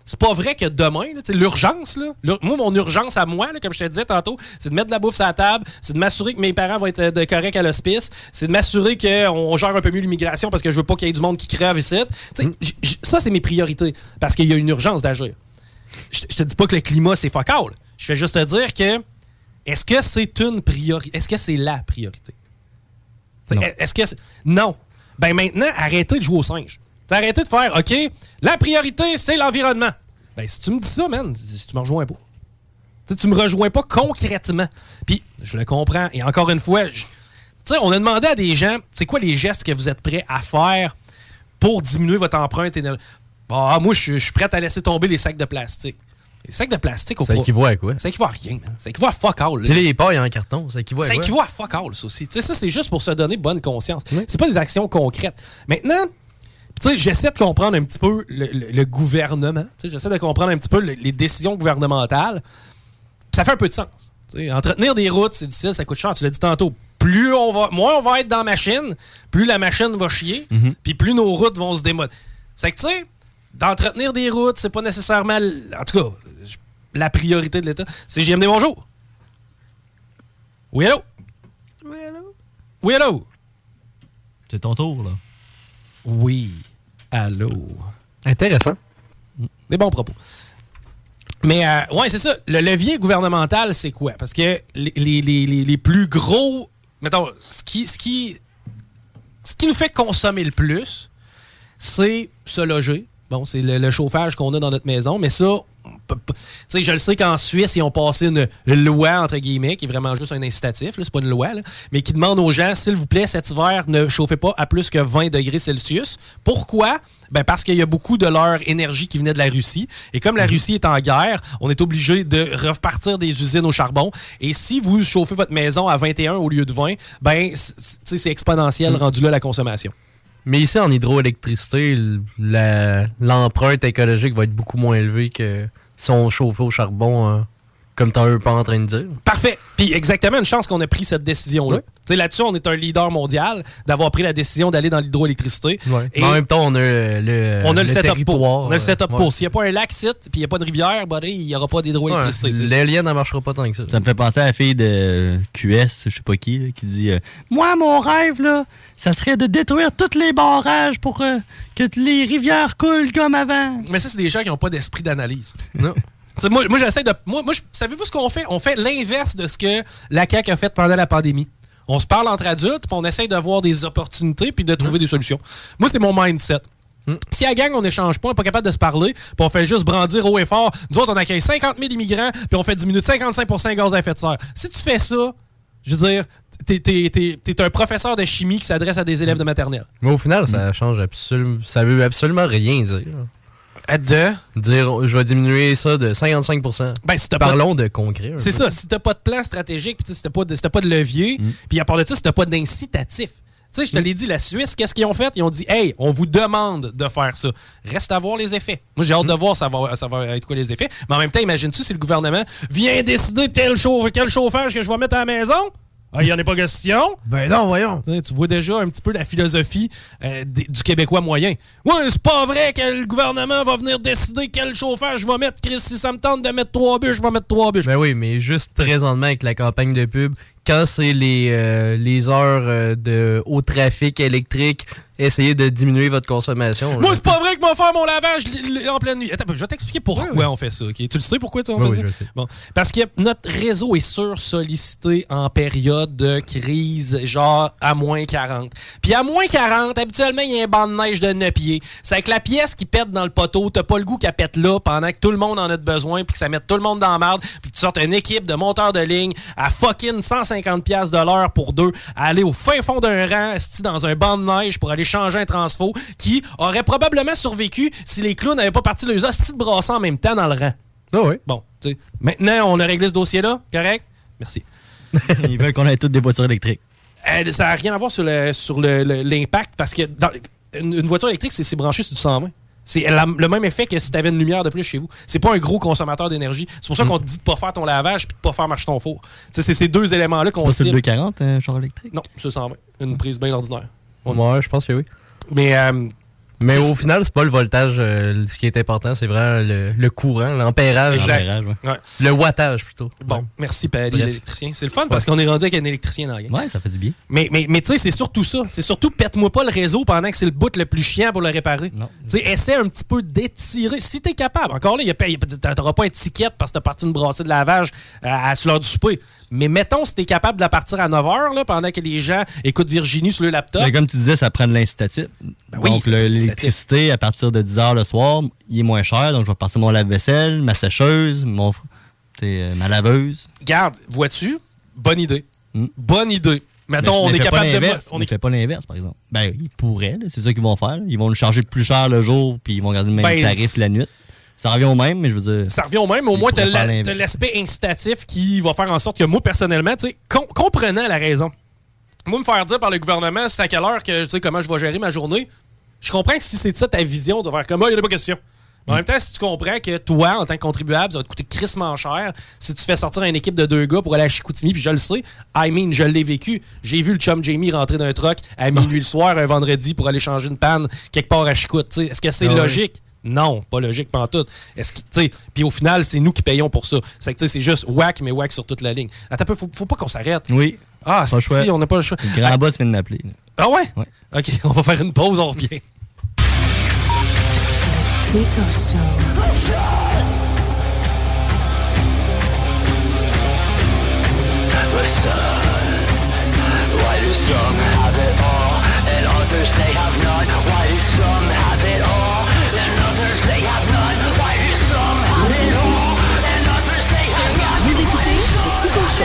c'est pas vrai que demain, l'urgence, moi, mon urgence à moi, là, comme je te disais tantôt, c'est de mettre de la bouffe sur la table, c'est de m'assurer que mes parents vont être euh, de corrects à l'hospice, c'est de m'assurer qu'on gère un peu mieux l'immigration parce que je veux pas qu'il y ait du monde qui crève ici. J- Ça, c'est mes priorités parce qu'il y a une urgence d'agir. je te dis pas que le climat, c'est fuck all. Je fais juste te dire que est-ce que c'est une priorité? Est-ce que c'est la priorité? Est-ce que c'est- Non. Ben maintenant, arrêtez de jouer au singe. Arrêtez de faire OK, la priorité, c'est l'environnement. Ben si tu me dis ça, man, si tu me rejoins pas. T'sais, tu me rejoins pas concrètement. Puis, je le comprends. Et encore une fois, on a demandé à des gens, c'est quoi les gestes que vous êtes prêts à faire pour diminuer votre empreinte énergétique? Ah, moi, je suis prêt à laisser tomber les sacs de plastique. Les sacs de plastique, au Ça équivaut à quoi? Ça équivaut à rien, man. Ça équivaut à fuck all. Puis les pailles en carton, ça équivaut à Ça quoi? équivaut à fuck all, ça aussi. Tu sais, ça, c'est juste pour se donner bonne conscience. C'est pas des actions concrètes. Maintenant, tu sais, j'essaie de comprendre un petit peu le, le- le gouvernement. Tu sais, J'essaie de comprendre un petit peu le- les décisions gouvernementales. Ça fait un peu de sens. Entretenir des routes, c'est difficile, ça coûte cher. Tu l'as dit tantôt. Plus on va, moins on va être dans la machine, plus la machine va chier, puis plus nos routes vont se démoder. C'est que, tu sais, d'entretenir des routes, c'est pas nécessairement, en tout cas, la priorité de l'État. C'est JMD, bonjour. Oui, allô? Oui, allô? Oui, allô? C'est ton tour, là. Oui, allô? Intéressant. Des bons propos. Mais, euh, ouais, c'est ça. Le levier gouvernemental, c'est quoi? Parce que les, les- les- les- les plus gros. Mettons, ce qui, ce, qui, ce qui nous fait consommer le plus, c'est se loger. Bon, c'est le, le chauffage qu'on a dans notre maison, mais ça, tu sais, je le sais qu'en Suisse, ils ont passé une loi, entre guillemets, qui est vraiment juste un incitatif, là, c'est pas une loi, là, mais qui demande aux gens, s'il vous plaît, cet hiver, ne chauffez pas à plus que 20 degrés Celsius. Pourquoi? Ben parce qu'il y a beaucoup de leur énergie qui venait de la Russie. Et comme la Russie est en guerre, on est obligé de repartir des usines au charbon. Et si vous chauffez votre maison à 21 au lieu de 20, ben, c'est exponentiel rendu là la consommation. Mais ici, en hydroélectricité, l'empreinte écologique va être beaucoup moins élevée que si on chauffait au charbon, hein, comme t'en es pas en train de dire. Parfait. Puis exactement, une chance qu'on a pris cette décision-là. Tu sais, Là-dessus, on est un leader mondial d'avoir pris la décision d'aller dans l'hydroélectricité. Et Mais en même temps, on a le, on a le, setup pour. territoire, On a le setup euh, pour. ouais. S'il n'y a pas un lac site, puis il n'y a pas de rivière, il n'y aura pas d'hydroélectricité. Ouais. L'éolienne ne marchera pas tant que ça. Ça me fait penser à la fille de QS, je sais pas qui, là, qui dit euh, Moi, mon rêve, là, ça serait de détruire tous les barrages pour euh, que les rivières coulent comme avant. Mais ça, c'est des gens qui n'ont pas d'esprit d'analyse. Non. Moi, moi j'essaie de. Moi, savez-vous ce qu'on fait? On fait l'inverse de ce que la CAQ a fait pendant la pandémie. On se parle entre adultes, puis on essaie de voir des opportunités, puis de trouver des solutions. Moi, c'est mon mindset. Si à la gang, on n'échange pas, on n'est pas capable de se parler, puis on fait juste brandir haut et fort, nous autres, on accueille 50 000 immigrants, puis on fait diminuer de 55 les gaz à effet de serre. Si tu fais ça, je veux dire, t'es, t'es un professeur de chimie qui s'adresse à des élèves de maternelle. Mais au final, ça change absolument. Ça veut absolument rien dire. De? Dire, je vais diminuer ça de 55 Ben, si Parlons de concret. C'est ça, si t'as pas de plan stratégique, puis si t'as pas, de- si t'as pas de levier, puis à part de ça, si t'as pas d'incitatif. Tu sais, je te l'ai dit, la Suisse, qu'est-ce qu'ils ont fait? Ils ont dit, hey, on vous demande de faire ça. Reste à voir les effets. Moi, j'ai hâte de voir ça va, ça va être quoi les effets. Mais en même temps, imagine-tu si le gouvernement vient décider tel quel chauffage que je vais mettre à la maison? Ah, il n'y en a pas question? Ben non, voyons. Tu vois déjà un petit peu la philosophie euh, du Québécois moyen. Ouais, c'est pas vrai que le gouvernement va venir décider quel chauffage je vais mettre. Chris, si ça me tente de mettre trois bûches, je vais mettre trois bûches. Ben oui, mais juste présentement avec la campagne de pub, quand c'est les, euh, les heures euh, de haut trafic électrique, essayez de diminuer votre consommation. Moi, c'est pas vrai que moi faire mon lavage en pleine nuit. Attends, je vais t'expliquer pourquoi on fait ça. ok? Tu le sais pourquoi toi on Oui, fait oui, ça? je sais. Bon, parce que notre réseau est sursollicité en période de crise, genre à moins 40. Puis à moins 40, habituellement, il y a un banc de neige de 9 pieds. C'est avec la pièce qui pète dans le poteau, t'as pas le goût qu'elle pète là pendant que tout le monde en a de besoin, puis que ça mette tout le monde dans la merde, puis que tu sortes une équipe de monteurs de ligne à fucking 150$ piastres de l'heure pour deux, à aller au fin fond d'un rang, dans un banc de neige pour aller changer un transfo, qui aurait probablement survécu si les clowns n'avaient pas parti leurs hosties de brasser en même temps dans le rang. Ah oui. Bon, maintenant, on a réglé ce dossier-là, correct? Merci. Ils veulent qu'on ait toutes des voitures électriques. Euh, ça n'a rien à voir sur le- sur le- le- l'impact parce que dans- une, une voiture électrique, c'est c'est branché sur du 120. C'est le même effet que si tu avais une lumière de plus chez vous. C'est pas un gros consommateur d'énergie. C'est pour ça qu'on te dit de pas faire ton lavage puis de pas faire marcher ton four. C'est ces deux éléments-là qu'on sur le cible. 240, un char électrique? Non, c'est 120. Une prise bien ordinaire. Ouais, je pense que oui. Mais, euh, Mais au final, c'est pas le voltage. euh, ce qui est important, c'est vraiment le, le courant, l'ampérage. Exact. Ouais. Le wattage, plutôt. Bon, merci, Paris, l'électricien. C'est le fun parce qu'on est rendu avec un électricien dans la game. Ouais, ça fait du bien. Mais, mais, mais tu sais, c'est surtout ça. C'est surtout pète-moi pas le réseau pendant que c'est le bout le plus chiant pour le réparer. Tu sais, essaie un petit peu d'étirer. Si t'es capable. Encore là, y a pas- y a- t'auras pas une ticket parce que t'as parti une brassée de lavage à, à sur l'heure du souper. Mais mettons, si t'es capable de la partir à 9h, là, pendant que les gens écoutent Virginie sur le laptop. Mais comme tu disais, ça prend de l'incitatif. Ben oui, donc, le- l'électricité, à partir de 10 h le soir, il est moins cher. Donc, je vais partir mon lave-vaisselle, ma sécheuse, mon, euh, ma laveuse. Garde, vois-tu? Bonne idée. Bonne idée. Mettons, Mais- on est capable de. On Ne fais pas l'inverse, par exemple. Ben, ils pourraient, c'est ça qu'ils vont faire. Ils vont nous charger plus cher le jour, puis ils vont garder le même Ben, tarif la nuit. Ça revient au même, mais je veux dire. Ça revient au même, mais au moins, tu l'inverse. l'aspect incitatif qui va faire en sorte que moi, personnellement, tu sais, com- comprenant la raison, moi, me faire dire par le gouvernement, c'est à quelle heure que, tu sais, comment je vais gérer ma journée, je comprends que si c'est ça ta vision, tu vas faire comme, ah, il n'y a pas question. Mais en même temps, si tu comprends que toi, en tant que contribuable, ça va te coûter crissement cher si tu fais sortir une équipe de deux gars pour aller à Chicoutimi, puis je le sais, I mean, je l'ai vécu. J'ai vu le chum Jamie rentrer d'un truck à minuit le soir, un vendredi, pour aller changer une panne quelque part à Chicout. tu sais. Est-ce que c'est Ah ouais. logique? Non, pas logique pantoute. Est-ce que tu sais, puis au final, c'est nous qui payons pour ça. C'est que tu sais, c'est juste whack mais whack sur toute la ligne. Attends un peu, faut, faut pas qu'on s'arrête. Oui. Ah, si, on n'a pas le choix. Le grand boss vient de m'appeler. Ah ouais? OK, on va faire une pause, on revient. Why do some have it all and others they have none? Why do some have it all? Vous écoutez le Chico Show.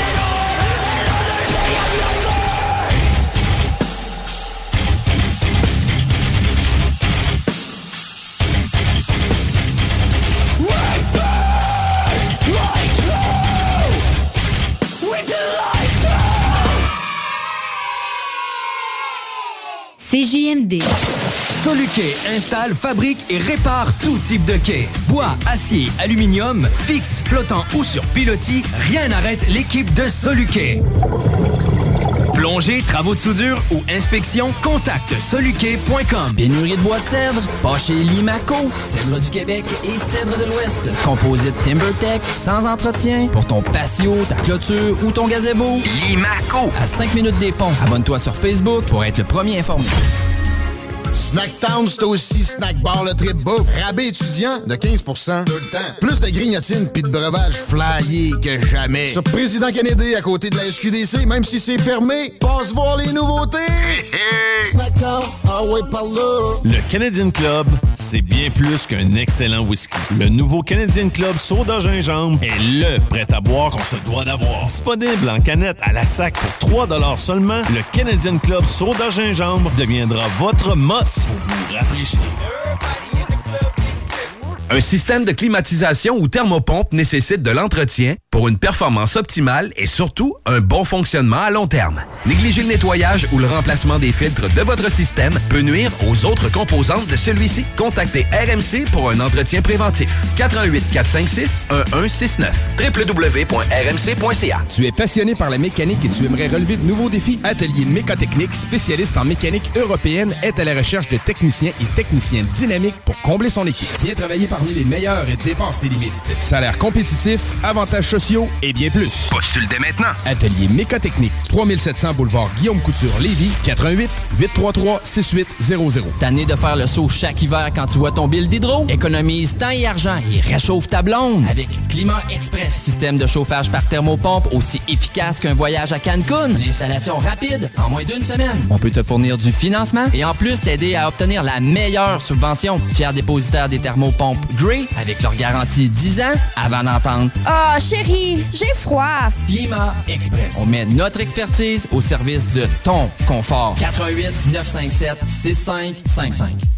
CJMD. Soluquet installe, fabrique et répare tout type de quai. Bois, acier, aluminium, fixe, flottant ou sur pilotis, rien n'arrête l'équipe de Soluquet. Plongée, travaux de soudure ou inspection, contacte soluquet.com. Pénurie de bois de cèdre, pas chez Limaco. Cèdre du Québec et cèdre de l'Ouest. Composite TimberTech, sans entretien. Pour ton patio, ta clôture ou ton gazebo. Limaco. À 5 minutes des ponts. Abonne-toi sur Facebook pour être le premier informé. Snacktown, c'est aussi Snack Bar le trip bouffe. Rabais étudiant de 15% Tout le temps. Plus de grignotines puis de breuvages flyés que jamais. Sur Président Kennedy, à côté de la SQDC, même si c'est fermé, passe voir les nouveautés. Snacktown, ah ouais, par là. Le Canadian Club, c'est bien plus qu'un excellent whisky. Le nouveau Canadian Club Soda Gingembre est le prêt à boire qu'on se doit d'avoir. Disponible en canette à la sac pour 3 seulement, le Canadian Club Soda Gingembre deviendra votre must pour vous rafraîchir. Un système de climatisation ou thermopompe nécessite de l'entretien pour une performance optimale et surtout un bon fonctionnement à long terme. Négliger le nettoyage ou le remplacement des filtres de votre système peut nuire aux autres composantes de celui-ci. Contactez RMC pour un entretien préventif. 88 456 1169 www.rmc.ca. Tu es passionné par la mécanique et tu aimerais relever de nouveaux défis? Atelier Mécotechnique, spécialiste en mécanique européenne, est à la recherche de techniciens et techniciennes dynamiques pour combler son équipe. Parmi les meilleurs et dépasse tes limites. Salaire compétitif, avantages sociaux et bien plus. Postule dès maintenant. Atelier Mécotechnique, 3700 boulevard Guillaume Couture, Lévis, 88 833 6800. Tanné de faire le saut chaque hiver quand tu vois ton bill d'hydro? Économise temps et argent et réchauffe ta blonde avec Climat Express. Système de chauffage par thermopompe aussi efficace qu'un voyage à Cancun. Une installation rapide en moins d'une semaine. On peut te fournir du financement et en plus t'aider à obtenir la meilleure subvention. Fier dépositaire des thermopompes Grey avec leur garantie 10 ans avant d'entendre Ah, chérie, j'ai froid. Climat Express. On met notre expertise au service de ton confort. 88 957 6555.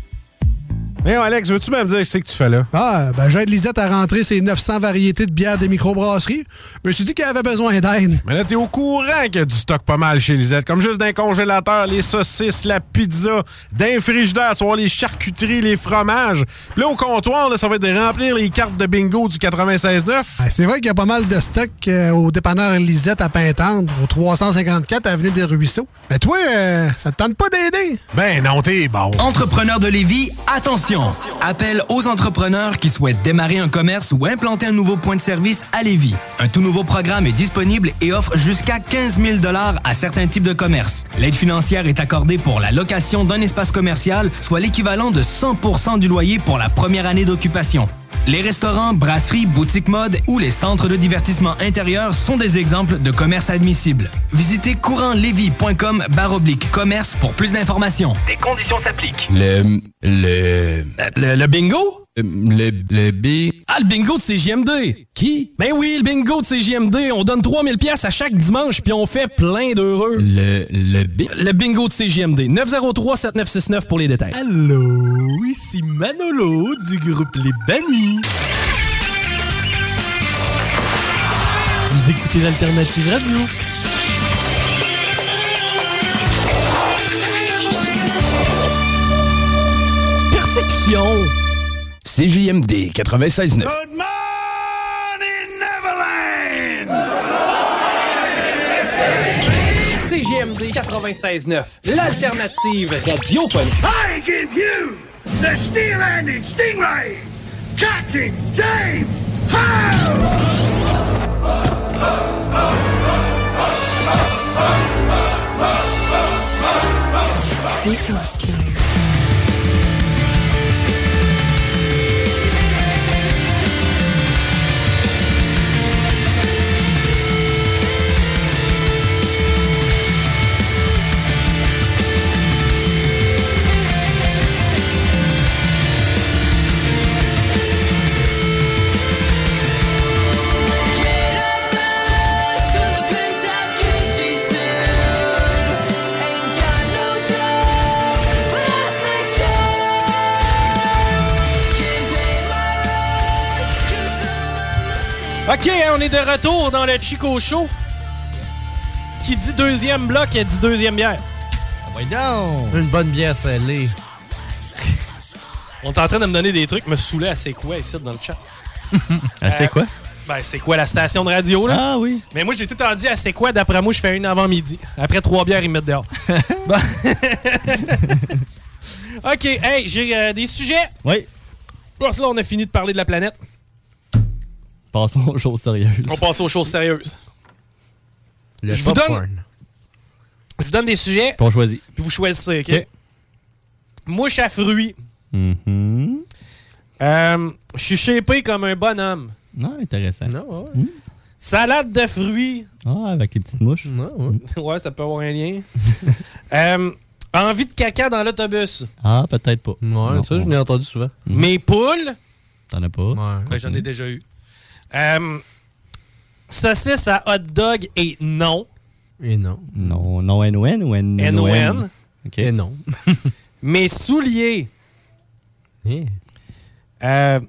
Mais Alex, veux-tu même dire ce que tu fais là? Ah, ben j'aide Lisette à rentrer ses 900 variétés de bières de microbrasserie. Je me suis dit qu'elle avait besoin d'aide. Mais là, t'es au courant qu'il y a du stock pas mal chez Lisette. Comme juste d'un congélateur, les saucisses, la pizza, d'un frigidaire, tu vois, les charcuteries, les fromages. Puis là, au comptoir, là, ça va être de remplir les cartes de bingo du 96.9. Ah, c'est vrai qu'il y a pas mal de stock euh, au dépanneur Lisette à Pintendre, au 354 Avenue des Ruisseaux. Mais toi, euh, ça te tente pas d'aider? Ben non, t'es bon. Entrepreneurs de Lévis, attention! Appel aux entrepreneurs qui souhaitent démarrer un commerce ou implanter un nouveau point de service à Lévis. Un tout nouveau programme est disponible et offre jusqu'à 15 000 à certains types de commerces. L'aide financière est accordée pour la location d'un espace commercial, soit l'équivalent de 100 du loyer pour la première année d'occupation. Les restaurants, brasseries, boutiques mode ou les centres de divertissement intérieur sont des exemples de commerces admissibles. Visitez courantlevy.com baroblique commerce pour plus d'informations. Des conditions s'appliquent. Le. Le. Le, le bingo? Le. Le B. Ah, le bingo de CGMD! Qui? Ben oui, le bingo de CGMD. On donne 3000 pièces à chaque dimanche, puis on fait plein d'heureux. Le. Le B. Le bingo de CGMD. 903-7969 pour les détails. Allô, ici Manolo du groupe Les Bannis. Vous écoutez l'Alternative Radio. Persécution! CJMD 96.9. CGMD 96.9, l'alternative radiophonique. I give you the steel-handed stingray, Captain James OK, hein, on est de retour dans le Chico Show. Qui dit deuxième bloc, elle dit deuxième bière. Une bonne bière salée. On est en train de me donner des trucs, me saouler à c'est quoi ici dans le chat. À c'est quoi? Ben, c'est quoi la station de radio, là? Ah oui. Mais moi, j'ai tout le temps dit à c'est quoi, d'après moi, je fais une avant midi. Après trois bières, ils me mettent dehors. Bon. OK, hey, j'ai euh, des sujets. Oui. Pour ça, on a fini de parler de la planète. Passons aux choses sérieuses. On passe aux choses sérieuses. Le je vous donne, je vous donne des sujets, Puis on choisit. puis vous choisissez, OK? Mouche à fruits. Mhm. Euh, je suis shapé comme un bonhomme. Ah, intéressant. Non, ouais. Salade de fruits. Ah, avec les petites mouches. ouais, ça peut avoir un lien. Euh, envie de caca dans l'autobus. Ah, peut-être pas. Ouais, ça, je l'ai entendu souvent. Mes poules. T'en as pas? Ben, j'en ai déjà eu. Euh, saucisse à hot dog et non. Et non. Non, non, N-O-N ou N-O-N? N-O-N. OK. Et non. Mes souliers. Eh. Euh,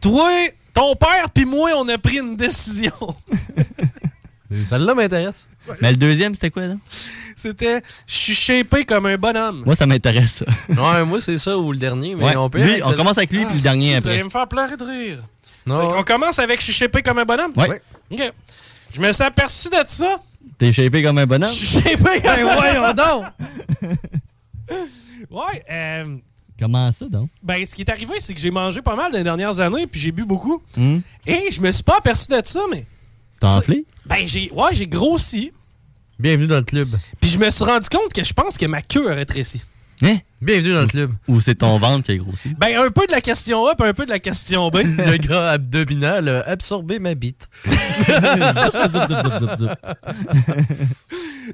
toi, ton père puis moi, on a pris une décision. Celle-là m'intéresse. Mais le deuxième, c'était quoi, là? C'était, je suis shapé comme un bonhomme. Moi, ça m'intéresse, ça. Ouais, moi, c'est ça ou le dernier, mais Ouais. on peut. Lui, on commence avec lui, puis le dernier Vous après. allez me faire pleurer de rire. Non. On commence avec je suis shapé comme un bonhomme? Ouais. OK. Je me suis aperçu de ça. T'es shapé comme un bonhomme? Je suis shapé comme Ben voyons donc! Ouais, euh, Comment ça, donc? ben, ce qui est arrivé, c'est que j'ai mangé pas mal dans les dernières années, puis j'ai bu beaucoup. Hmm? Et je me suis pas aperçu de ça, mais. T'as enflé? Ben, j'ai ouais, j'ai grossi. Bienvenue dans le club. Puis je me suis rendu compte que je pense que ma queue a rétréci. Hein? Bienvenue dans le club. Ou c'est ton ventre qui a grossi? Ben, un peu de la question A, puis un peu de la question B. Le gras abdominal a absorbé ma bite.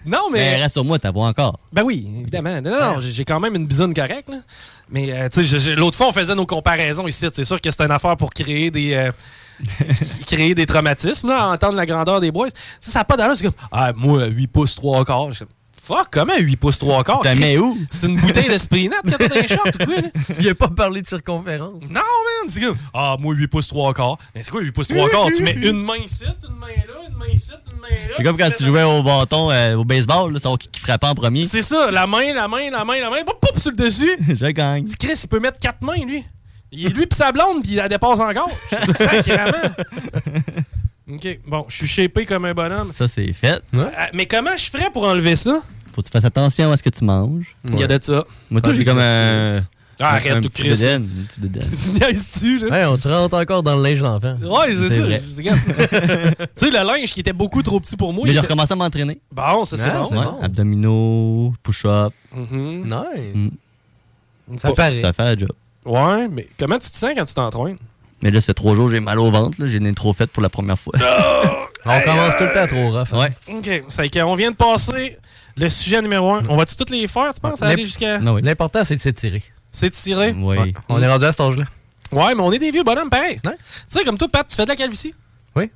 non, mais. Mais rassure-moi, t'as voix encore. Ben oui, évidemment. Non, non, j'ai j'ai quand même une bisoune correcte. Là. Mais euh, tu sais, l'autre fois, on faisait nos comparaisons ici. C'est sûr que c'est une affaire pour créer des euh, créer des traumatismes, là, entendre la grandeur des boys. Ça, ça n'a pas d'allure. C'est comme, ah, moi, 8 pouces, 3 quarts. Fuck, comment 8 pouces 3 quarts? T'as mis où? C'est une bouteille d'esprit net que t'as les shorts ou quoi? là? Il a pas parlé de circonférence. Non, man, c'est comme. Ah, moi, 8 pouces 3 quarts. Mais c'est quoi 8 pouces 3 quarts? Tu mets une main ici, une main là, une main ici, une main là. C'est comme quand tu jouais au bâton, euh, au baseball, là, qui, qui frappait en premier. C'est ça, la main, la main, la main, la main. Pop, pop, sur le dessus. Je gagne. Dis, Chris, il peut mettre 4 mains, lui. Il est lui pis sa blonde, pis il la dépasse encore. Sacrément. OK, bon, je suis shapé comme un bonhomme. Ça, c'est fait. Euh, Mais comment je ferais pour enlever ça? Faut que tu fasses attention à ce que tu manges. Il y a de ça. Moi, toi, j'ai comme un. Ah, arrête tout Chris. Tu niaises-tu, là? Ouais, on te rentre encore dans le linge d'enfant. Ouais, c'est ça. tu sais, le linge qui était beaucoup trop petit pour moi. Mais il j'ai était- recommencé à m'entraîner. Bon, ça, c'est Ah, bon. Abdominaux, push-up. Mhm. Nice. Mm. Ça paraît. Ça fait la job. Ouais, mais comment tu te sens quand tu t'entraînes? Mais là, ça fait trois jours, j'ai mal au ventre. là. J'ai une trop faite pour la première fois. On commence tout le temps trop rough. hein. Ouais. OK, c'est qu'on vient de passer le sujet numéro un. On va-tu toutes les faire, tu penses, à aller jusqu'à... Non, oui. L'important, c'est de s'étirer. C'est tiré? Oui. Ouais. On est rendu à cet âge-là. Ouais, mais on est des vieux bonhommes, pareil. Ouais. Tu sais, comme toi, Pat, tu fais de la calvitie? Oui.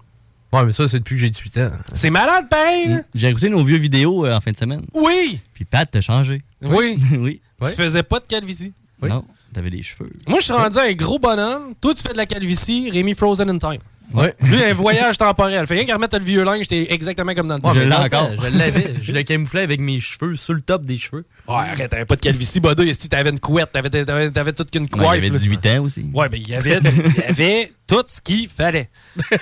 Ouais, mais ça, c'est depuis que j'ai 18 ans. C'est malade, pareil, là. J'ai écouté nos vieux vidéos euh, en fin de semaine. Oui! Puis Pat, t'as changé. Oui. oui. Tu faisais pas de calvitie? Oui. Non, t'avais des cheveux. Moi, je suis rendu un gros bonhomme. Toi, tu fais de la calvitie. Rémi Frozen in Time. Ouais. Lui, un voyage temporel. Fait rien qu'à remettre le vieux linge, j'étais exactement comme dans le Ouais, Je l'ai encore. temps, Je l'avais. Je le camouflais avec mes cheveux sur le top des cheveux. Ouais, arrête, t'avais pas de calvitie, Bodo. Si t'avais une couette, t'avais, t'avais, t'avais toute qu'une Ouais, coiffe. il avait là. 18 ans aussi. Ouais, ben, il y avait, il y avait tout ce qu'il fallait.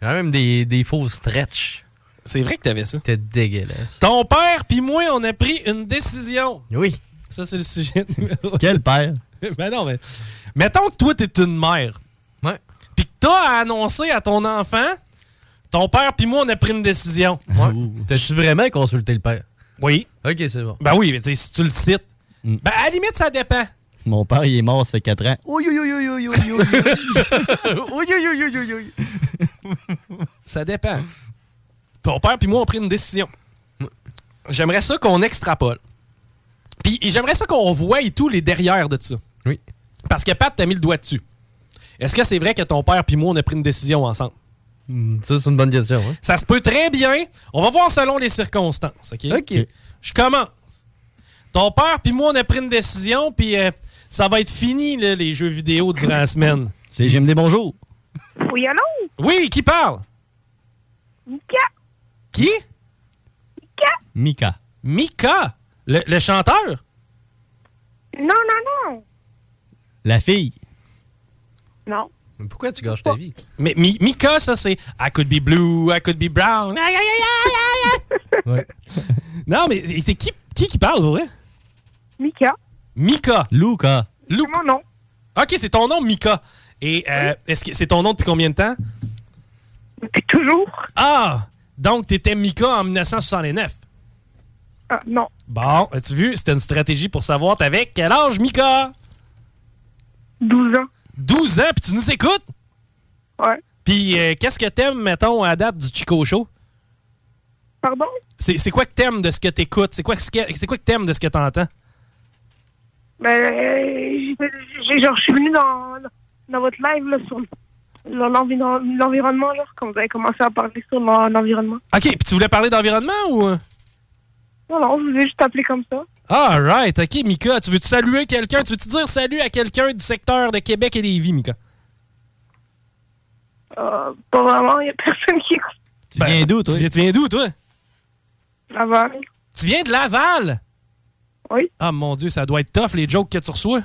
Quand même des, des faux stretch. C'est vrai que t'avais ça. C'était dégueulasse. Ton père puis moi, on a pris une décision. Oui. Ça, c'est le sujet numéro Quel père? Ben non, mais. Mettons que toi, t'es une mère. Ouais. T'as à annoncer à ton enfant, ton père puis moi, on a pris une décision. Ouais. T'as-tu vraiment consulté le père? Oui. Ok, c'est bon. Ben oui, mais tu sais, si tu le cites. Mm. Ben, à la limite, ça dépend. Mon père, il est mort, ça fait 4 ans. Oui, oui, oui, oui, oui, oui, oui. Oui, oui, oui, oui, oui, oui. Ça dépend. Ton père puis moi, on a pris une décision. J'aimerais ça qu'on extrapole. Puis j'aimerais ça qu'on voie et tout les derrière de ça. Oui. Parce que Pat, t'as mis le doigt dessus. Est-ce que c'est vrai que ton père puis moi, on a pris une décision ensemble? Hmm, Ça, c'est une bonne question. Hein? Ça se peut très bien. On va voir selon les circonstances, OK? OK. Je commence. Ton père puis moi, on a pris une décision, puis euh, ça va être fini, là, les jeux vidéo durant la semaine. C'est J'aime des bonjours. Oui, allô? Oui, qui parle? Mika? Qui? Mika. Mika, le, le chanteur? Non, non, non. La fille. Non. Mais pourquoi tu gâches ta vie? Mais Mi- Mika, ça, c'est I could be blue, I could be brown. Aïe, aïe, aïe, aïe, aïe. Ouais. Non, mais c'est qui, qui qui parle, vrai? Mika? Mika. Luca. Lou- C'est mon nom. OK, c'est ton nom, Mika. Et euh, est-ce que c'est ton nom depuis combien de temps? Depuis toujours? Ah! Donc, t'étais Mika en 1969. Ah, non. Bon, as-tu vu? C'était une stratégie pour savoir t'avais quel âge, Mika? 12 ans. 12 ans, puis tu nous écoutes? Ouais. Puis euh, qu'est-ce que t'aimes, mettons, à date du Chico Show? Pardon? C'est c'est quoi que t'aimes de ce que t'écoutes? C'est quoi, c'est quoi que t'aimes de ce que t'entends? Ben, euh, genre, je suis venu dans, dans votre live, là, sur sur l'environ- l'environnement, là, quand vous avez commencé à parler sur l'en- l'environnement. OK, puis tu voulais parler d'environnement ou... Non, non, je vous ai juste appelé comme ça. All right, OK, Mika. Tu veux-tu saluer quelqu'un? Tu veux-tu dire salut à quelqu'un du secteur de Québec et Lévis, Mika? Euh, pas vraiment, il n'y a personne qui écoute. Tu viens d'où, toi? Tu viens, tu viens d'où, toi? Laval. Tu viens de Laval? Oui. Ah, mon Dieu, ça doit être tough, les jokes que tu reçois.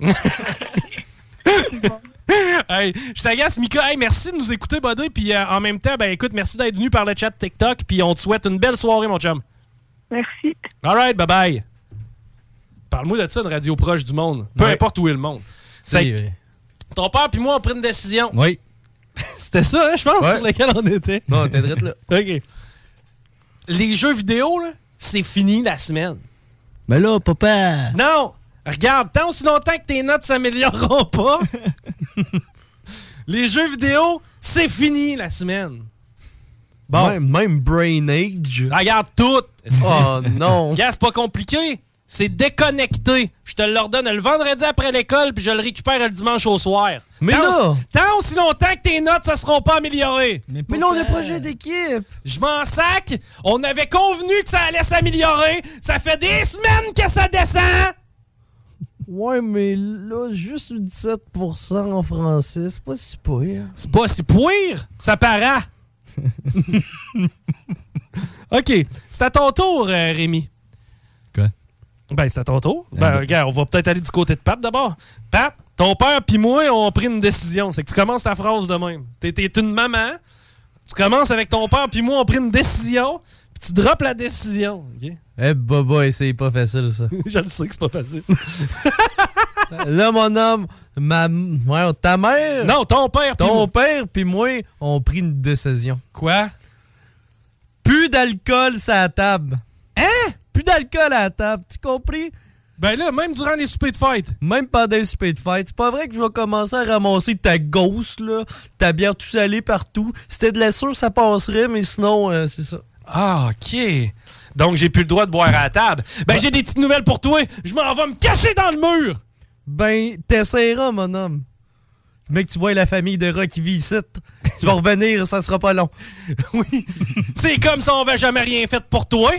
hey, je t'agace, Mika. Hey, merci de nous écouter, Buddy. Puis euh, en même temps, ben écoute, merci d'être venu par le chat TikTok. Puis on te souhaite une belle soirée, mon chum. Merci. All right, bye bye. Parle-moi de ça, une radio proche du monde. Peu Ouais. importe où est le monde. C'est. Ton père puis moi, on pris une décision. Oui. C'était ça, hein, je pense, Ouais. sur lequel on était. Non, t'es drette là. OK. Les jeux vidéo, là, c'est fini la semaine. Mais là, papa. Non! Regarde, tant aussi longtemps que tes notes s'amélioreront pas, les jeux vidéo, c'est fini la semaine. Bon. Même, même Brain Age. Regarde tout. Oh non. Gars, c'est pas compliqué. c'est déconnecté. Je te l'ordonne le vendredi après l'école, puis je le récupère le dimanche au soir. Mais tant, là- Tant aussi longtemps que tes notes, ça seront pas améliorées. Mais là, on a des projets d'équipe. Je m'en sac. On avait convenu que ça allait s'améliorer. Ça fait des semaines que ça descend. Ouais, mais là, juste 17% en français, c'est pas si pire. C'est pas si pire? Ça paraît. OK. C'est à ton tour, euh, Rémi. Quoi? Ben, c'est à ton tour. Ben, ben. regarde, on va peut-être aller du côté de Pat d'abord. Pat, ton père puis moi, on a pris une décision. C'est que tu commences ta phrase de même. T'es t'es une maman. Tu commences avec ton père puis moi, on a pris une décision. Tu drops la décision. OK? Eh, Baba, c'est pas facile, ça. Je le sais que c'est pas facile. là, mon homme, ma, ouais, ta mère. Non, ton père. Ton moi. père puis moi, on pris une décision. Quoi? Plus d'alcool sur la table. Hein? Plus d'alcool à la table, tu compris? Ben là, même durant les soupers de fête. Même pendant les soupers de fête. C'est pas vrai que je vais commencer à ramasser ta gausse, là, ta bière tout salée partout. Si c'était de la sûre, ça passerait, mais sinon, euh, c'est ça. Ah, OK. Donc, j'ai plus le droit de boire à la table. Ben, j'ai des petites nouvelles pour toi. Je m'en vais me cacher dans le mur. Ben, t'essaieras, mon homme. Mec, tu vois la famille de rats qui vit ici. Tu vas revenir, ça sera pas long. oui. C'est comme ça, on va jamais rien fait pour toi.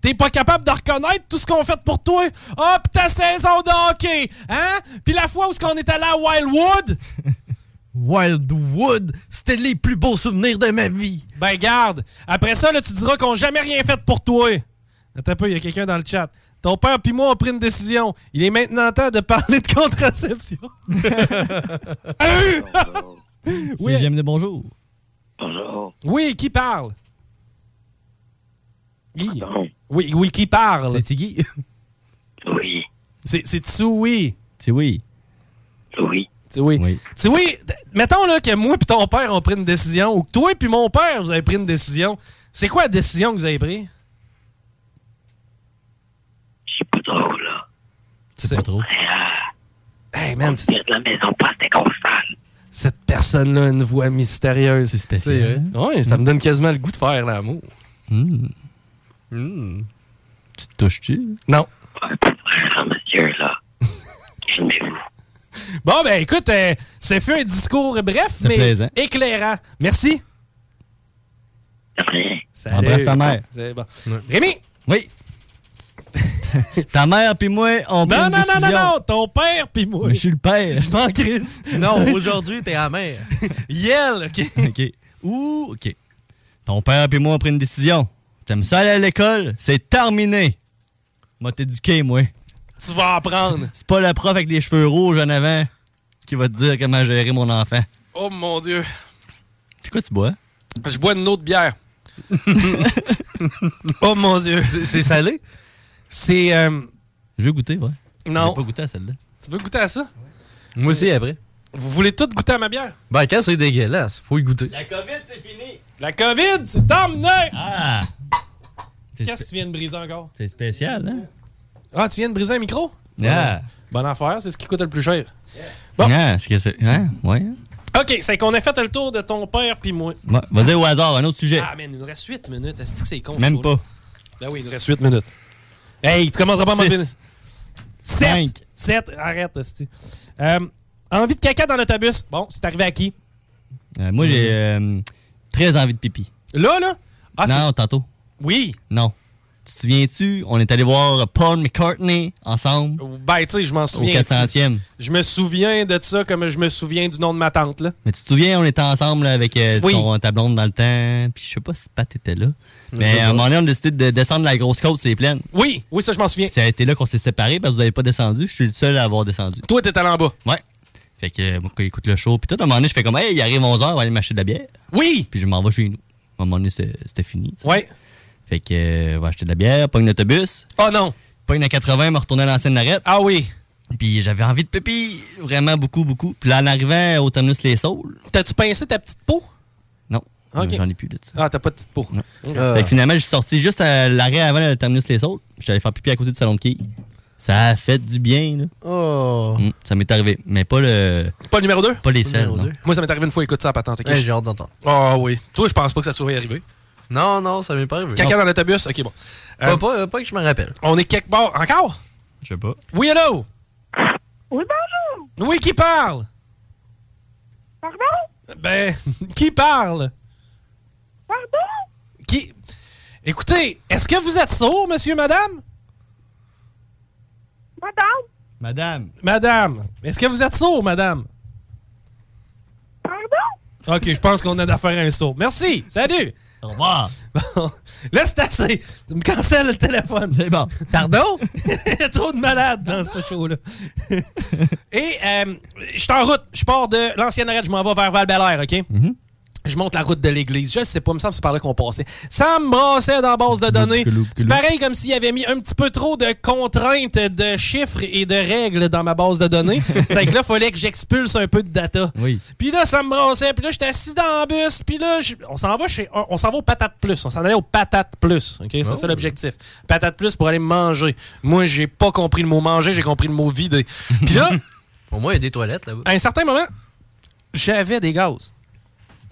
T'es pas capable de reconnaître tout ce qu'on fait pour toi. Pis ta saison de hockey, hein? Puis la fois où on est allé à Wildwood? Wildwood, c'était les plus beaux souvenirs de ma vie. Ben, garde. Après ça, là, tu diras qu'on n'a jamais rien fait pour toi. Attends un peu, il y a quelqu'un dans le chat. Ton père puis moi, on pris une décision. Il est maintenant temps de parler de contraception. Oui. J'aime de bonjour. Bonjour. Oui, qui parle? Guy. Oui, oui, qui parle? C'est Tiggy. Oui. C'est c'est Tsoui. C'est oui. Oui. C'est oui. C'est oui. Mettons là que moi puis ton père ont pris une décision, ou que toi puis mon père vous avez pris une décision. C'est quoi la décision que vous avez prise? C'est pas drôle, là. C'est pas trop. Hey man, On vient de la maison cette personne-là a une voix mystérieuse. C'est spécial. Oui, ça me donne quasiment le goût de faire l'amour. Hmm. Tu te touches-tu? Non. Monsieur, là. Calmez-vous. Bon, ben écoute, euh, ça fait un discours bref, mais plaisant. éclairant. Merci. Salut. Embrasse ta mère. C'est bon. Rémi! Oui. ta mère puis moi, on Non, non, non, non, non, ton père puis moi. Mais je suis le père. Je m'en crisse. Non, aujourd'hui, t'es la mère. Yel, OK. OK. Ouh, OK. Ton père puis moi, on pris une décision. T'aimes ça aller à l'école? C'est terminé. Moi, t'éduquer, moi. Tu vas apprendre. C'est pas le prof avec les cheveux rouges en avant qui va te dire comment gérer mon enfant. Oh mon Dieu. C'est quoi tu bois? Je bois une autre bière. oh mon Dieu. C'est salé? C'est. euh, Je veux goûter, ouais. Non. J'ai pas goûté à celle-là. Tu veux goûter à ça? Moi aussi, après. Vous voulez tous goûter à ma bière? Ben, quand c'est dégueulasse, faut y goûter. La COVID, c'est fini. La COVID, c'est terminé! Ah! Qu'est-ce que tu viens de briser encore? C'est spécial, hein? Ah, tu viens de briser un micro? Ah. Bonne affaire, c'est ce qui coûte le plus cher. Ah, est-ce que c'est. Hein? Ouais. OK, c'est qu'on a fait le tour de ton père puis moi. Ouais, Vas-y au hasard, un autre sujet. Ah, man, il nous reste 8 minutes. Est-ce que c'est con? ce Même pas. Ben oui, il nous reste 8 minutes. Hey, tu commenceras pas à m'en Six. donner. 7. 7. Arrête, esti. Euh, envie de caca dans l'autobus? Bon, c'est arrivé à qui? Euh, moi, j'ai euh, très envie de pipi. Là, là? Ah, non, tantôt. Oui. Non. Tu te souviens-tu? On est allé voir Paul McCartney ensemble. Ben, tu sais, je m'en souviens. Au 400e. Je me souviens de ça comme je me souviens du nom de ma tante, là. Mais tu te souviens, on était ensemble là, avec euh, Oui. ton, ta blonde dans le temps. Puis je sais pas si Pat était là. Mais à un moment donné, on a décidé de descendre la grosse côte, c'est pleine. Oui, oui, ça, je m'en souviens. Ça a été là qu'on s'est séparés parce que vous n'avez pas descendu. Je suis le seul à avoir descendu. Toi, t'es allé en bas. Ouais. Fait que euh, moi, quand il écoute le show, puis tout, à un moment donné, je fais comme, hey, il arrive 11h, on va aller m'acheter de la bière. Oui! Puis je m'en vais chez nous. À un moment donné, c'était fini. sais. Ouais. Fait que, euh, on va acheter de la bière, pogne l'autobus. Oh non! Pogne la 80, me retourner à l'ancienne narette. Ah oui! Puis j'avais envie de pipi, vraiment beaucoup, beaucoup. Puis là, en arrivant au terminus Les Saules. T'as-tu pincé ta petite peau? Non. Ok. J'en ai plus de ça. Ah, t'as pas de petite peau. Fait Ah. que finalement, je suis sorti juste à l'arrêt avant le terminus Les Saules. J'allais faire pipi à côté du salon de quilles. Ça a fait du bien, là. Oh. Mm, ça m'est arrivé. Mais pas le. Pas le numéro 2? Pas les selles, non. Moi, ça m'est arrivé une fois, écoute ça, patente. ok? Hey, j'ai hâte d'entendre. Ah oui. Toi, je pense pas que ça soit arrivé. Non, non, ça m'est pas arrivé. Caca dans l'autobus? Ok, bon. Pas, pas, pas que je me rappelle. On est quelque part. Encore? Je sais pas. Oui, hello? Oui, bonjour. Oui, qui parle? Pardon? Ben, qui parle? Pardon? Qui? Écoutez, est-ce que vous êtes sourd, monsieur, madame? Madame? Madame. Madame, est-ce que vous êtes sourd, madame? Pardon? Ok, je pense qu'on a d'affaire à un sourd. Merci, salut! Au revoir. Bon, là, c'est assez. Tu me cancelles le téléphone. C'est bon. Pardon? Il y a trop de malades dans ce show-là. Et euh, je suis en route. Je pars de l'ancienne arrête. Je m'en vais vers val OK? Je monte la route de l'église. Je sais pas, il me semble que c'est par là qu'on passait. Ça me brassait dans la base de données. C'est pareil comme s'il avait mis un petit peu trop de contraintes de chiffres et de règles dans ma base de données. c'est que là, il fallait que j'expulse un peu de data. Oui. Puis là, ça me brassait. Puis là, j'étais assis dans le bus. Puis là, je- on s'en va chez, on s'en va au Patate Plus. On s'en allait au Patate Plus. Ok, c'est Oh. ça l'objectif. Patate Plus pour aller manger. Moi, j'ai pas compris le mot manger, j'ai compris le mot vider. Puis là, Au moins, il y a des toilettes là-bas. à un certain moment, j'avais des gaz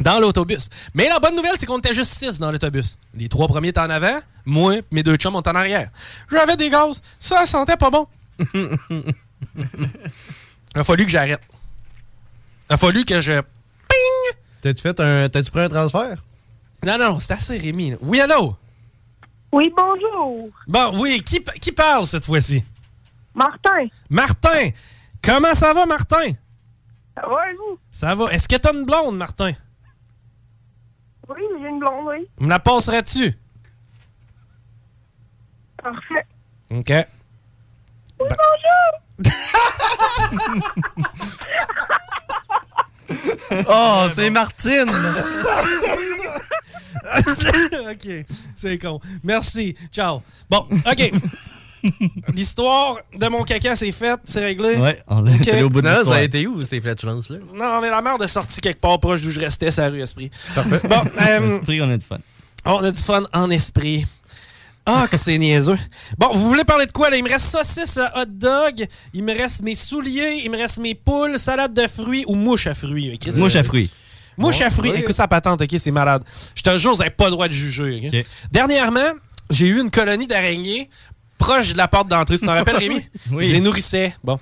dans l'autobus. Mais la bonne nouvelle, c'est qu'on était juste six dans l'autobus. Les trois premiers étaient en avant, moi, mes deux chums sont en arrière. J'avais des gaz, ça sentait pas bon. Il a fallu que j'arrête. Il a fallu que je. Ping! T'as-tu fait un. T'as-tu pris un transfert? Non, non, non, c'est assez Rémi. là. Oui, allô? Oui, bonjour. Bon, oui, qui, qui parle cette fois-ci? Martin. Martin! Comment ça va, Martin? Ça va, et vous? Ça va. Est-ce que t'as une blonde, Martin? Oui, j'ai une blonde, oui. Me la passerais-tu? Parfait. OK. Oui, Ben- bonjour. Oh, c'est Martine! OK, c'est con. Merci. Ciao. Bon, OK. L'histoire de mon caca, c'est faite, c'est réglé. Ouais, on l'a OK. allé au bout de Non, ça a été où ces flatulences-là? Non, mais la merde est sortie quelque part proche d'où je restais, c'est la rue Esprit. Parfait. Bon, euh, Esprit, on a du fun. on a du fun en esprit. Ah, que c'est niaiseux. Bon, vous voulez parler de quoi, là? Il me reste saucisse à hot dog, il me reste mes souliers, il me reste mes poules, salade de fruits ou mouche à fruits? Chris. Mouche à fruits. Mouche à fruits. oui. Écoute ça patente, OK? C'est malade. Je te jure, vous n'avez pas le droit de juger. OK? OK. Dernièrement, j'ai eu une colonie d'araignées proche de la porte d'entrée. Tu t'en rappelles, Rémi? Oui. Je les nourrissais. Bon.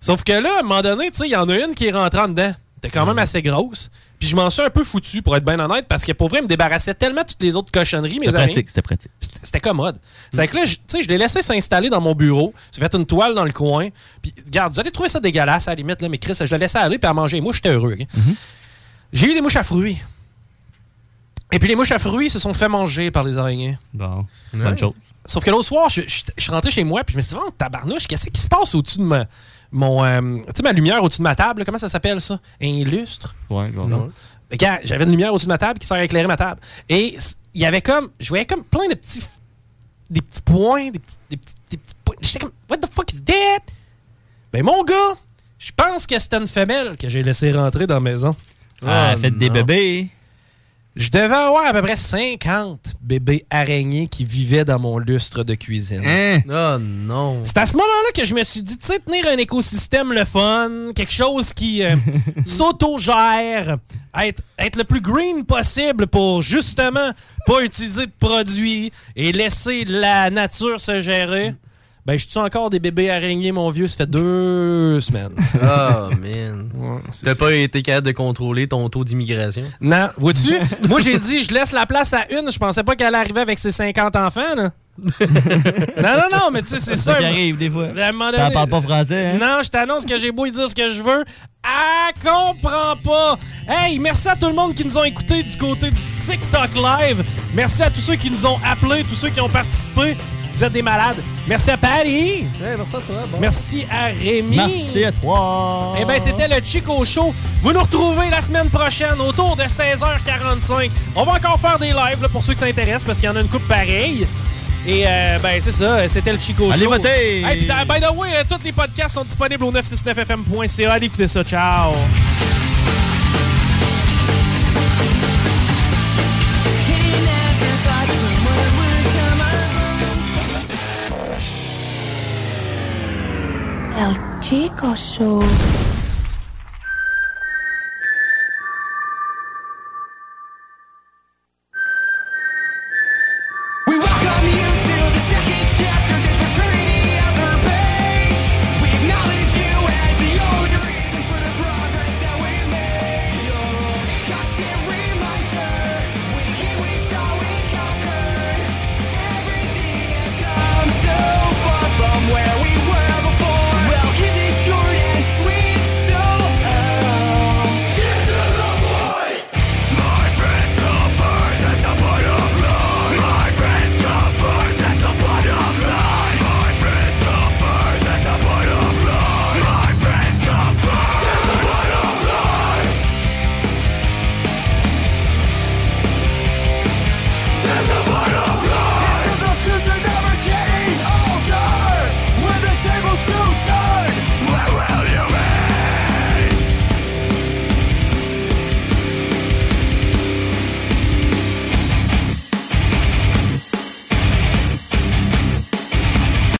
Sauf que là, à un moment donné, tu sais, il y en a une qui est rentrée en dedans. T'es quand même assez grosse. Puis je m'en suis un peu foutu, pour être bien honnête, parce que pour vrai, il me débarrassait tellement toutes les autres cochonneries, mes C'était araignées. pratique, c'était pratique. C'était- C'était commode. C'est que là, je- tu sais, je l'ai laissé s'installer dans mon bureau. J'ai fait une toile dans le coin. Puis, regarde, vous allez trouver ça dégueulasse à la limite, là, mais Chris, je le laissais aller puis à manger. Moi, j'étais heureux. ok? J'ai eu des mouches à fruits. Et puis, les mouches à fruits se sont fait manger par les araignées. Bon, Ouais. bonne chose. Sauf que l'autre soir, je, je- je suis rentré chez moi puis je me suis dit, oh, tabarnouche, qu'est-ce qui se passe au-dessus de ma, mon, euh, tu sais, ma lumière au-dessus de ma table? là? Comment ça s'appelle ça? Un lustre? Ouais, bon. Non. Regarde, j'avais une lumière au-dessus de ma table qui sert à éclairer ma table. Et il y avait comme, je voyais comme plein de petits, des petits points, des petits, des petits, des petits points. J'étais comme, what the fuck is that? Ben mon gars, je pense que c'était une femelle que j'ai laissé rentrer dans la maison. Ah, Oh, faites des non. bébés. Je devais avoir à peu près 50 bébés araignées qui vivaient dans mon lustre de cuisine. Hein? Oh non. C'est à ce moment-là que je me suis dit, tu sais, tenir un écosystème le fun, quelque chose qui euh, s'autogère, être, être le plus green possible pour justement pas utiliser de produits et laisser la nature se gérer. Ben, je tue encore des bébés araignées, mon vieux, ça fait deux semaines. Oh, man. c'est T'as pas été capable de contrôler ton taux d'immigration? Non, vois-tu? Moi, j'ai dit, je laisse la place à une. Je pensais pas qu'elle arrivait avec ses 50 enfants, là. non, non, non, mais tu sais, c'est ça. ça qui arrive des fois. T'en parles pas français, hein? Non, je t'annonce que j'ai beau y dire ce que je veux. Ah, comprends pas. Hey, merci à tout le monde qui nous ont écoutés du côté du TikTok Live. Merci à tous ceux qui nous ont appelés, tous ceux qui ont participé. Vous êtes des malades. Merci à Patty. merci à toi. Merci à Rémi. Merci à toi. Eh bien, c'était le Chico Show. Vous nous retrouvez la semaine prochaine autour de 16h45. On va encore faire des lives là, pour ceux qui s'intéressent parce qu'il y en a une coupe pareille. Et euh, ben c'est ça, c'était le Chico Allez Show. voter! Hey, puis, by the way, euh, tous les podcasts sont disponibles au 969fm.ca. Allez écouter ça. Ciao. El Chico Show.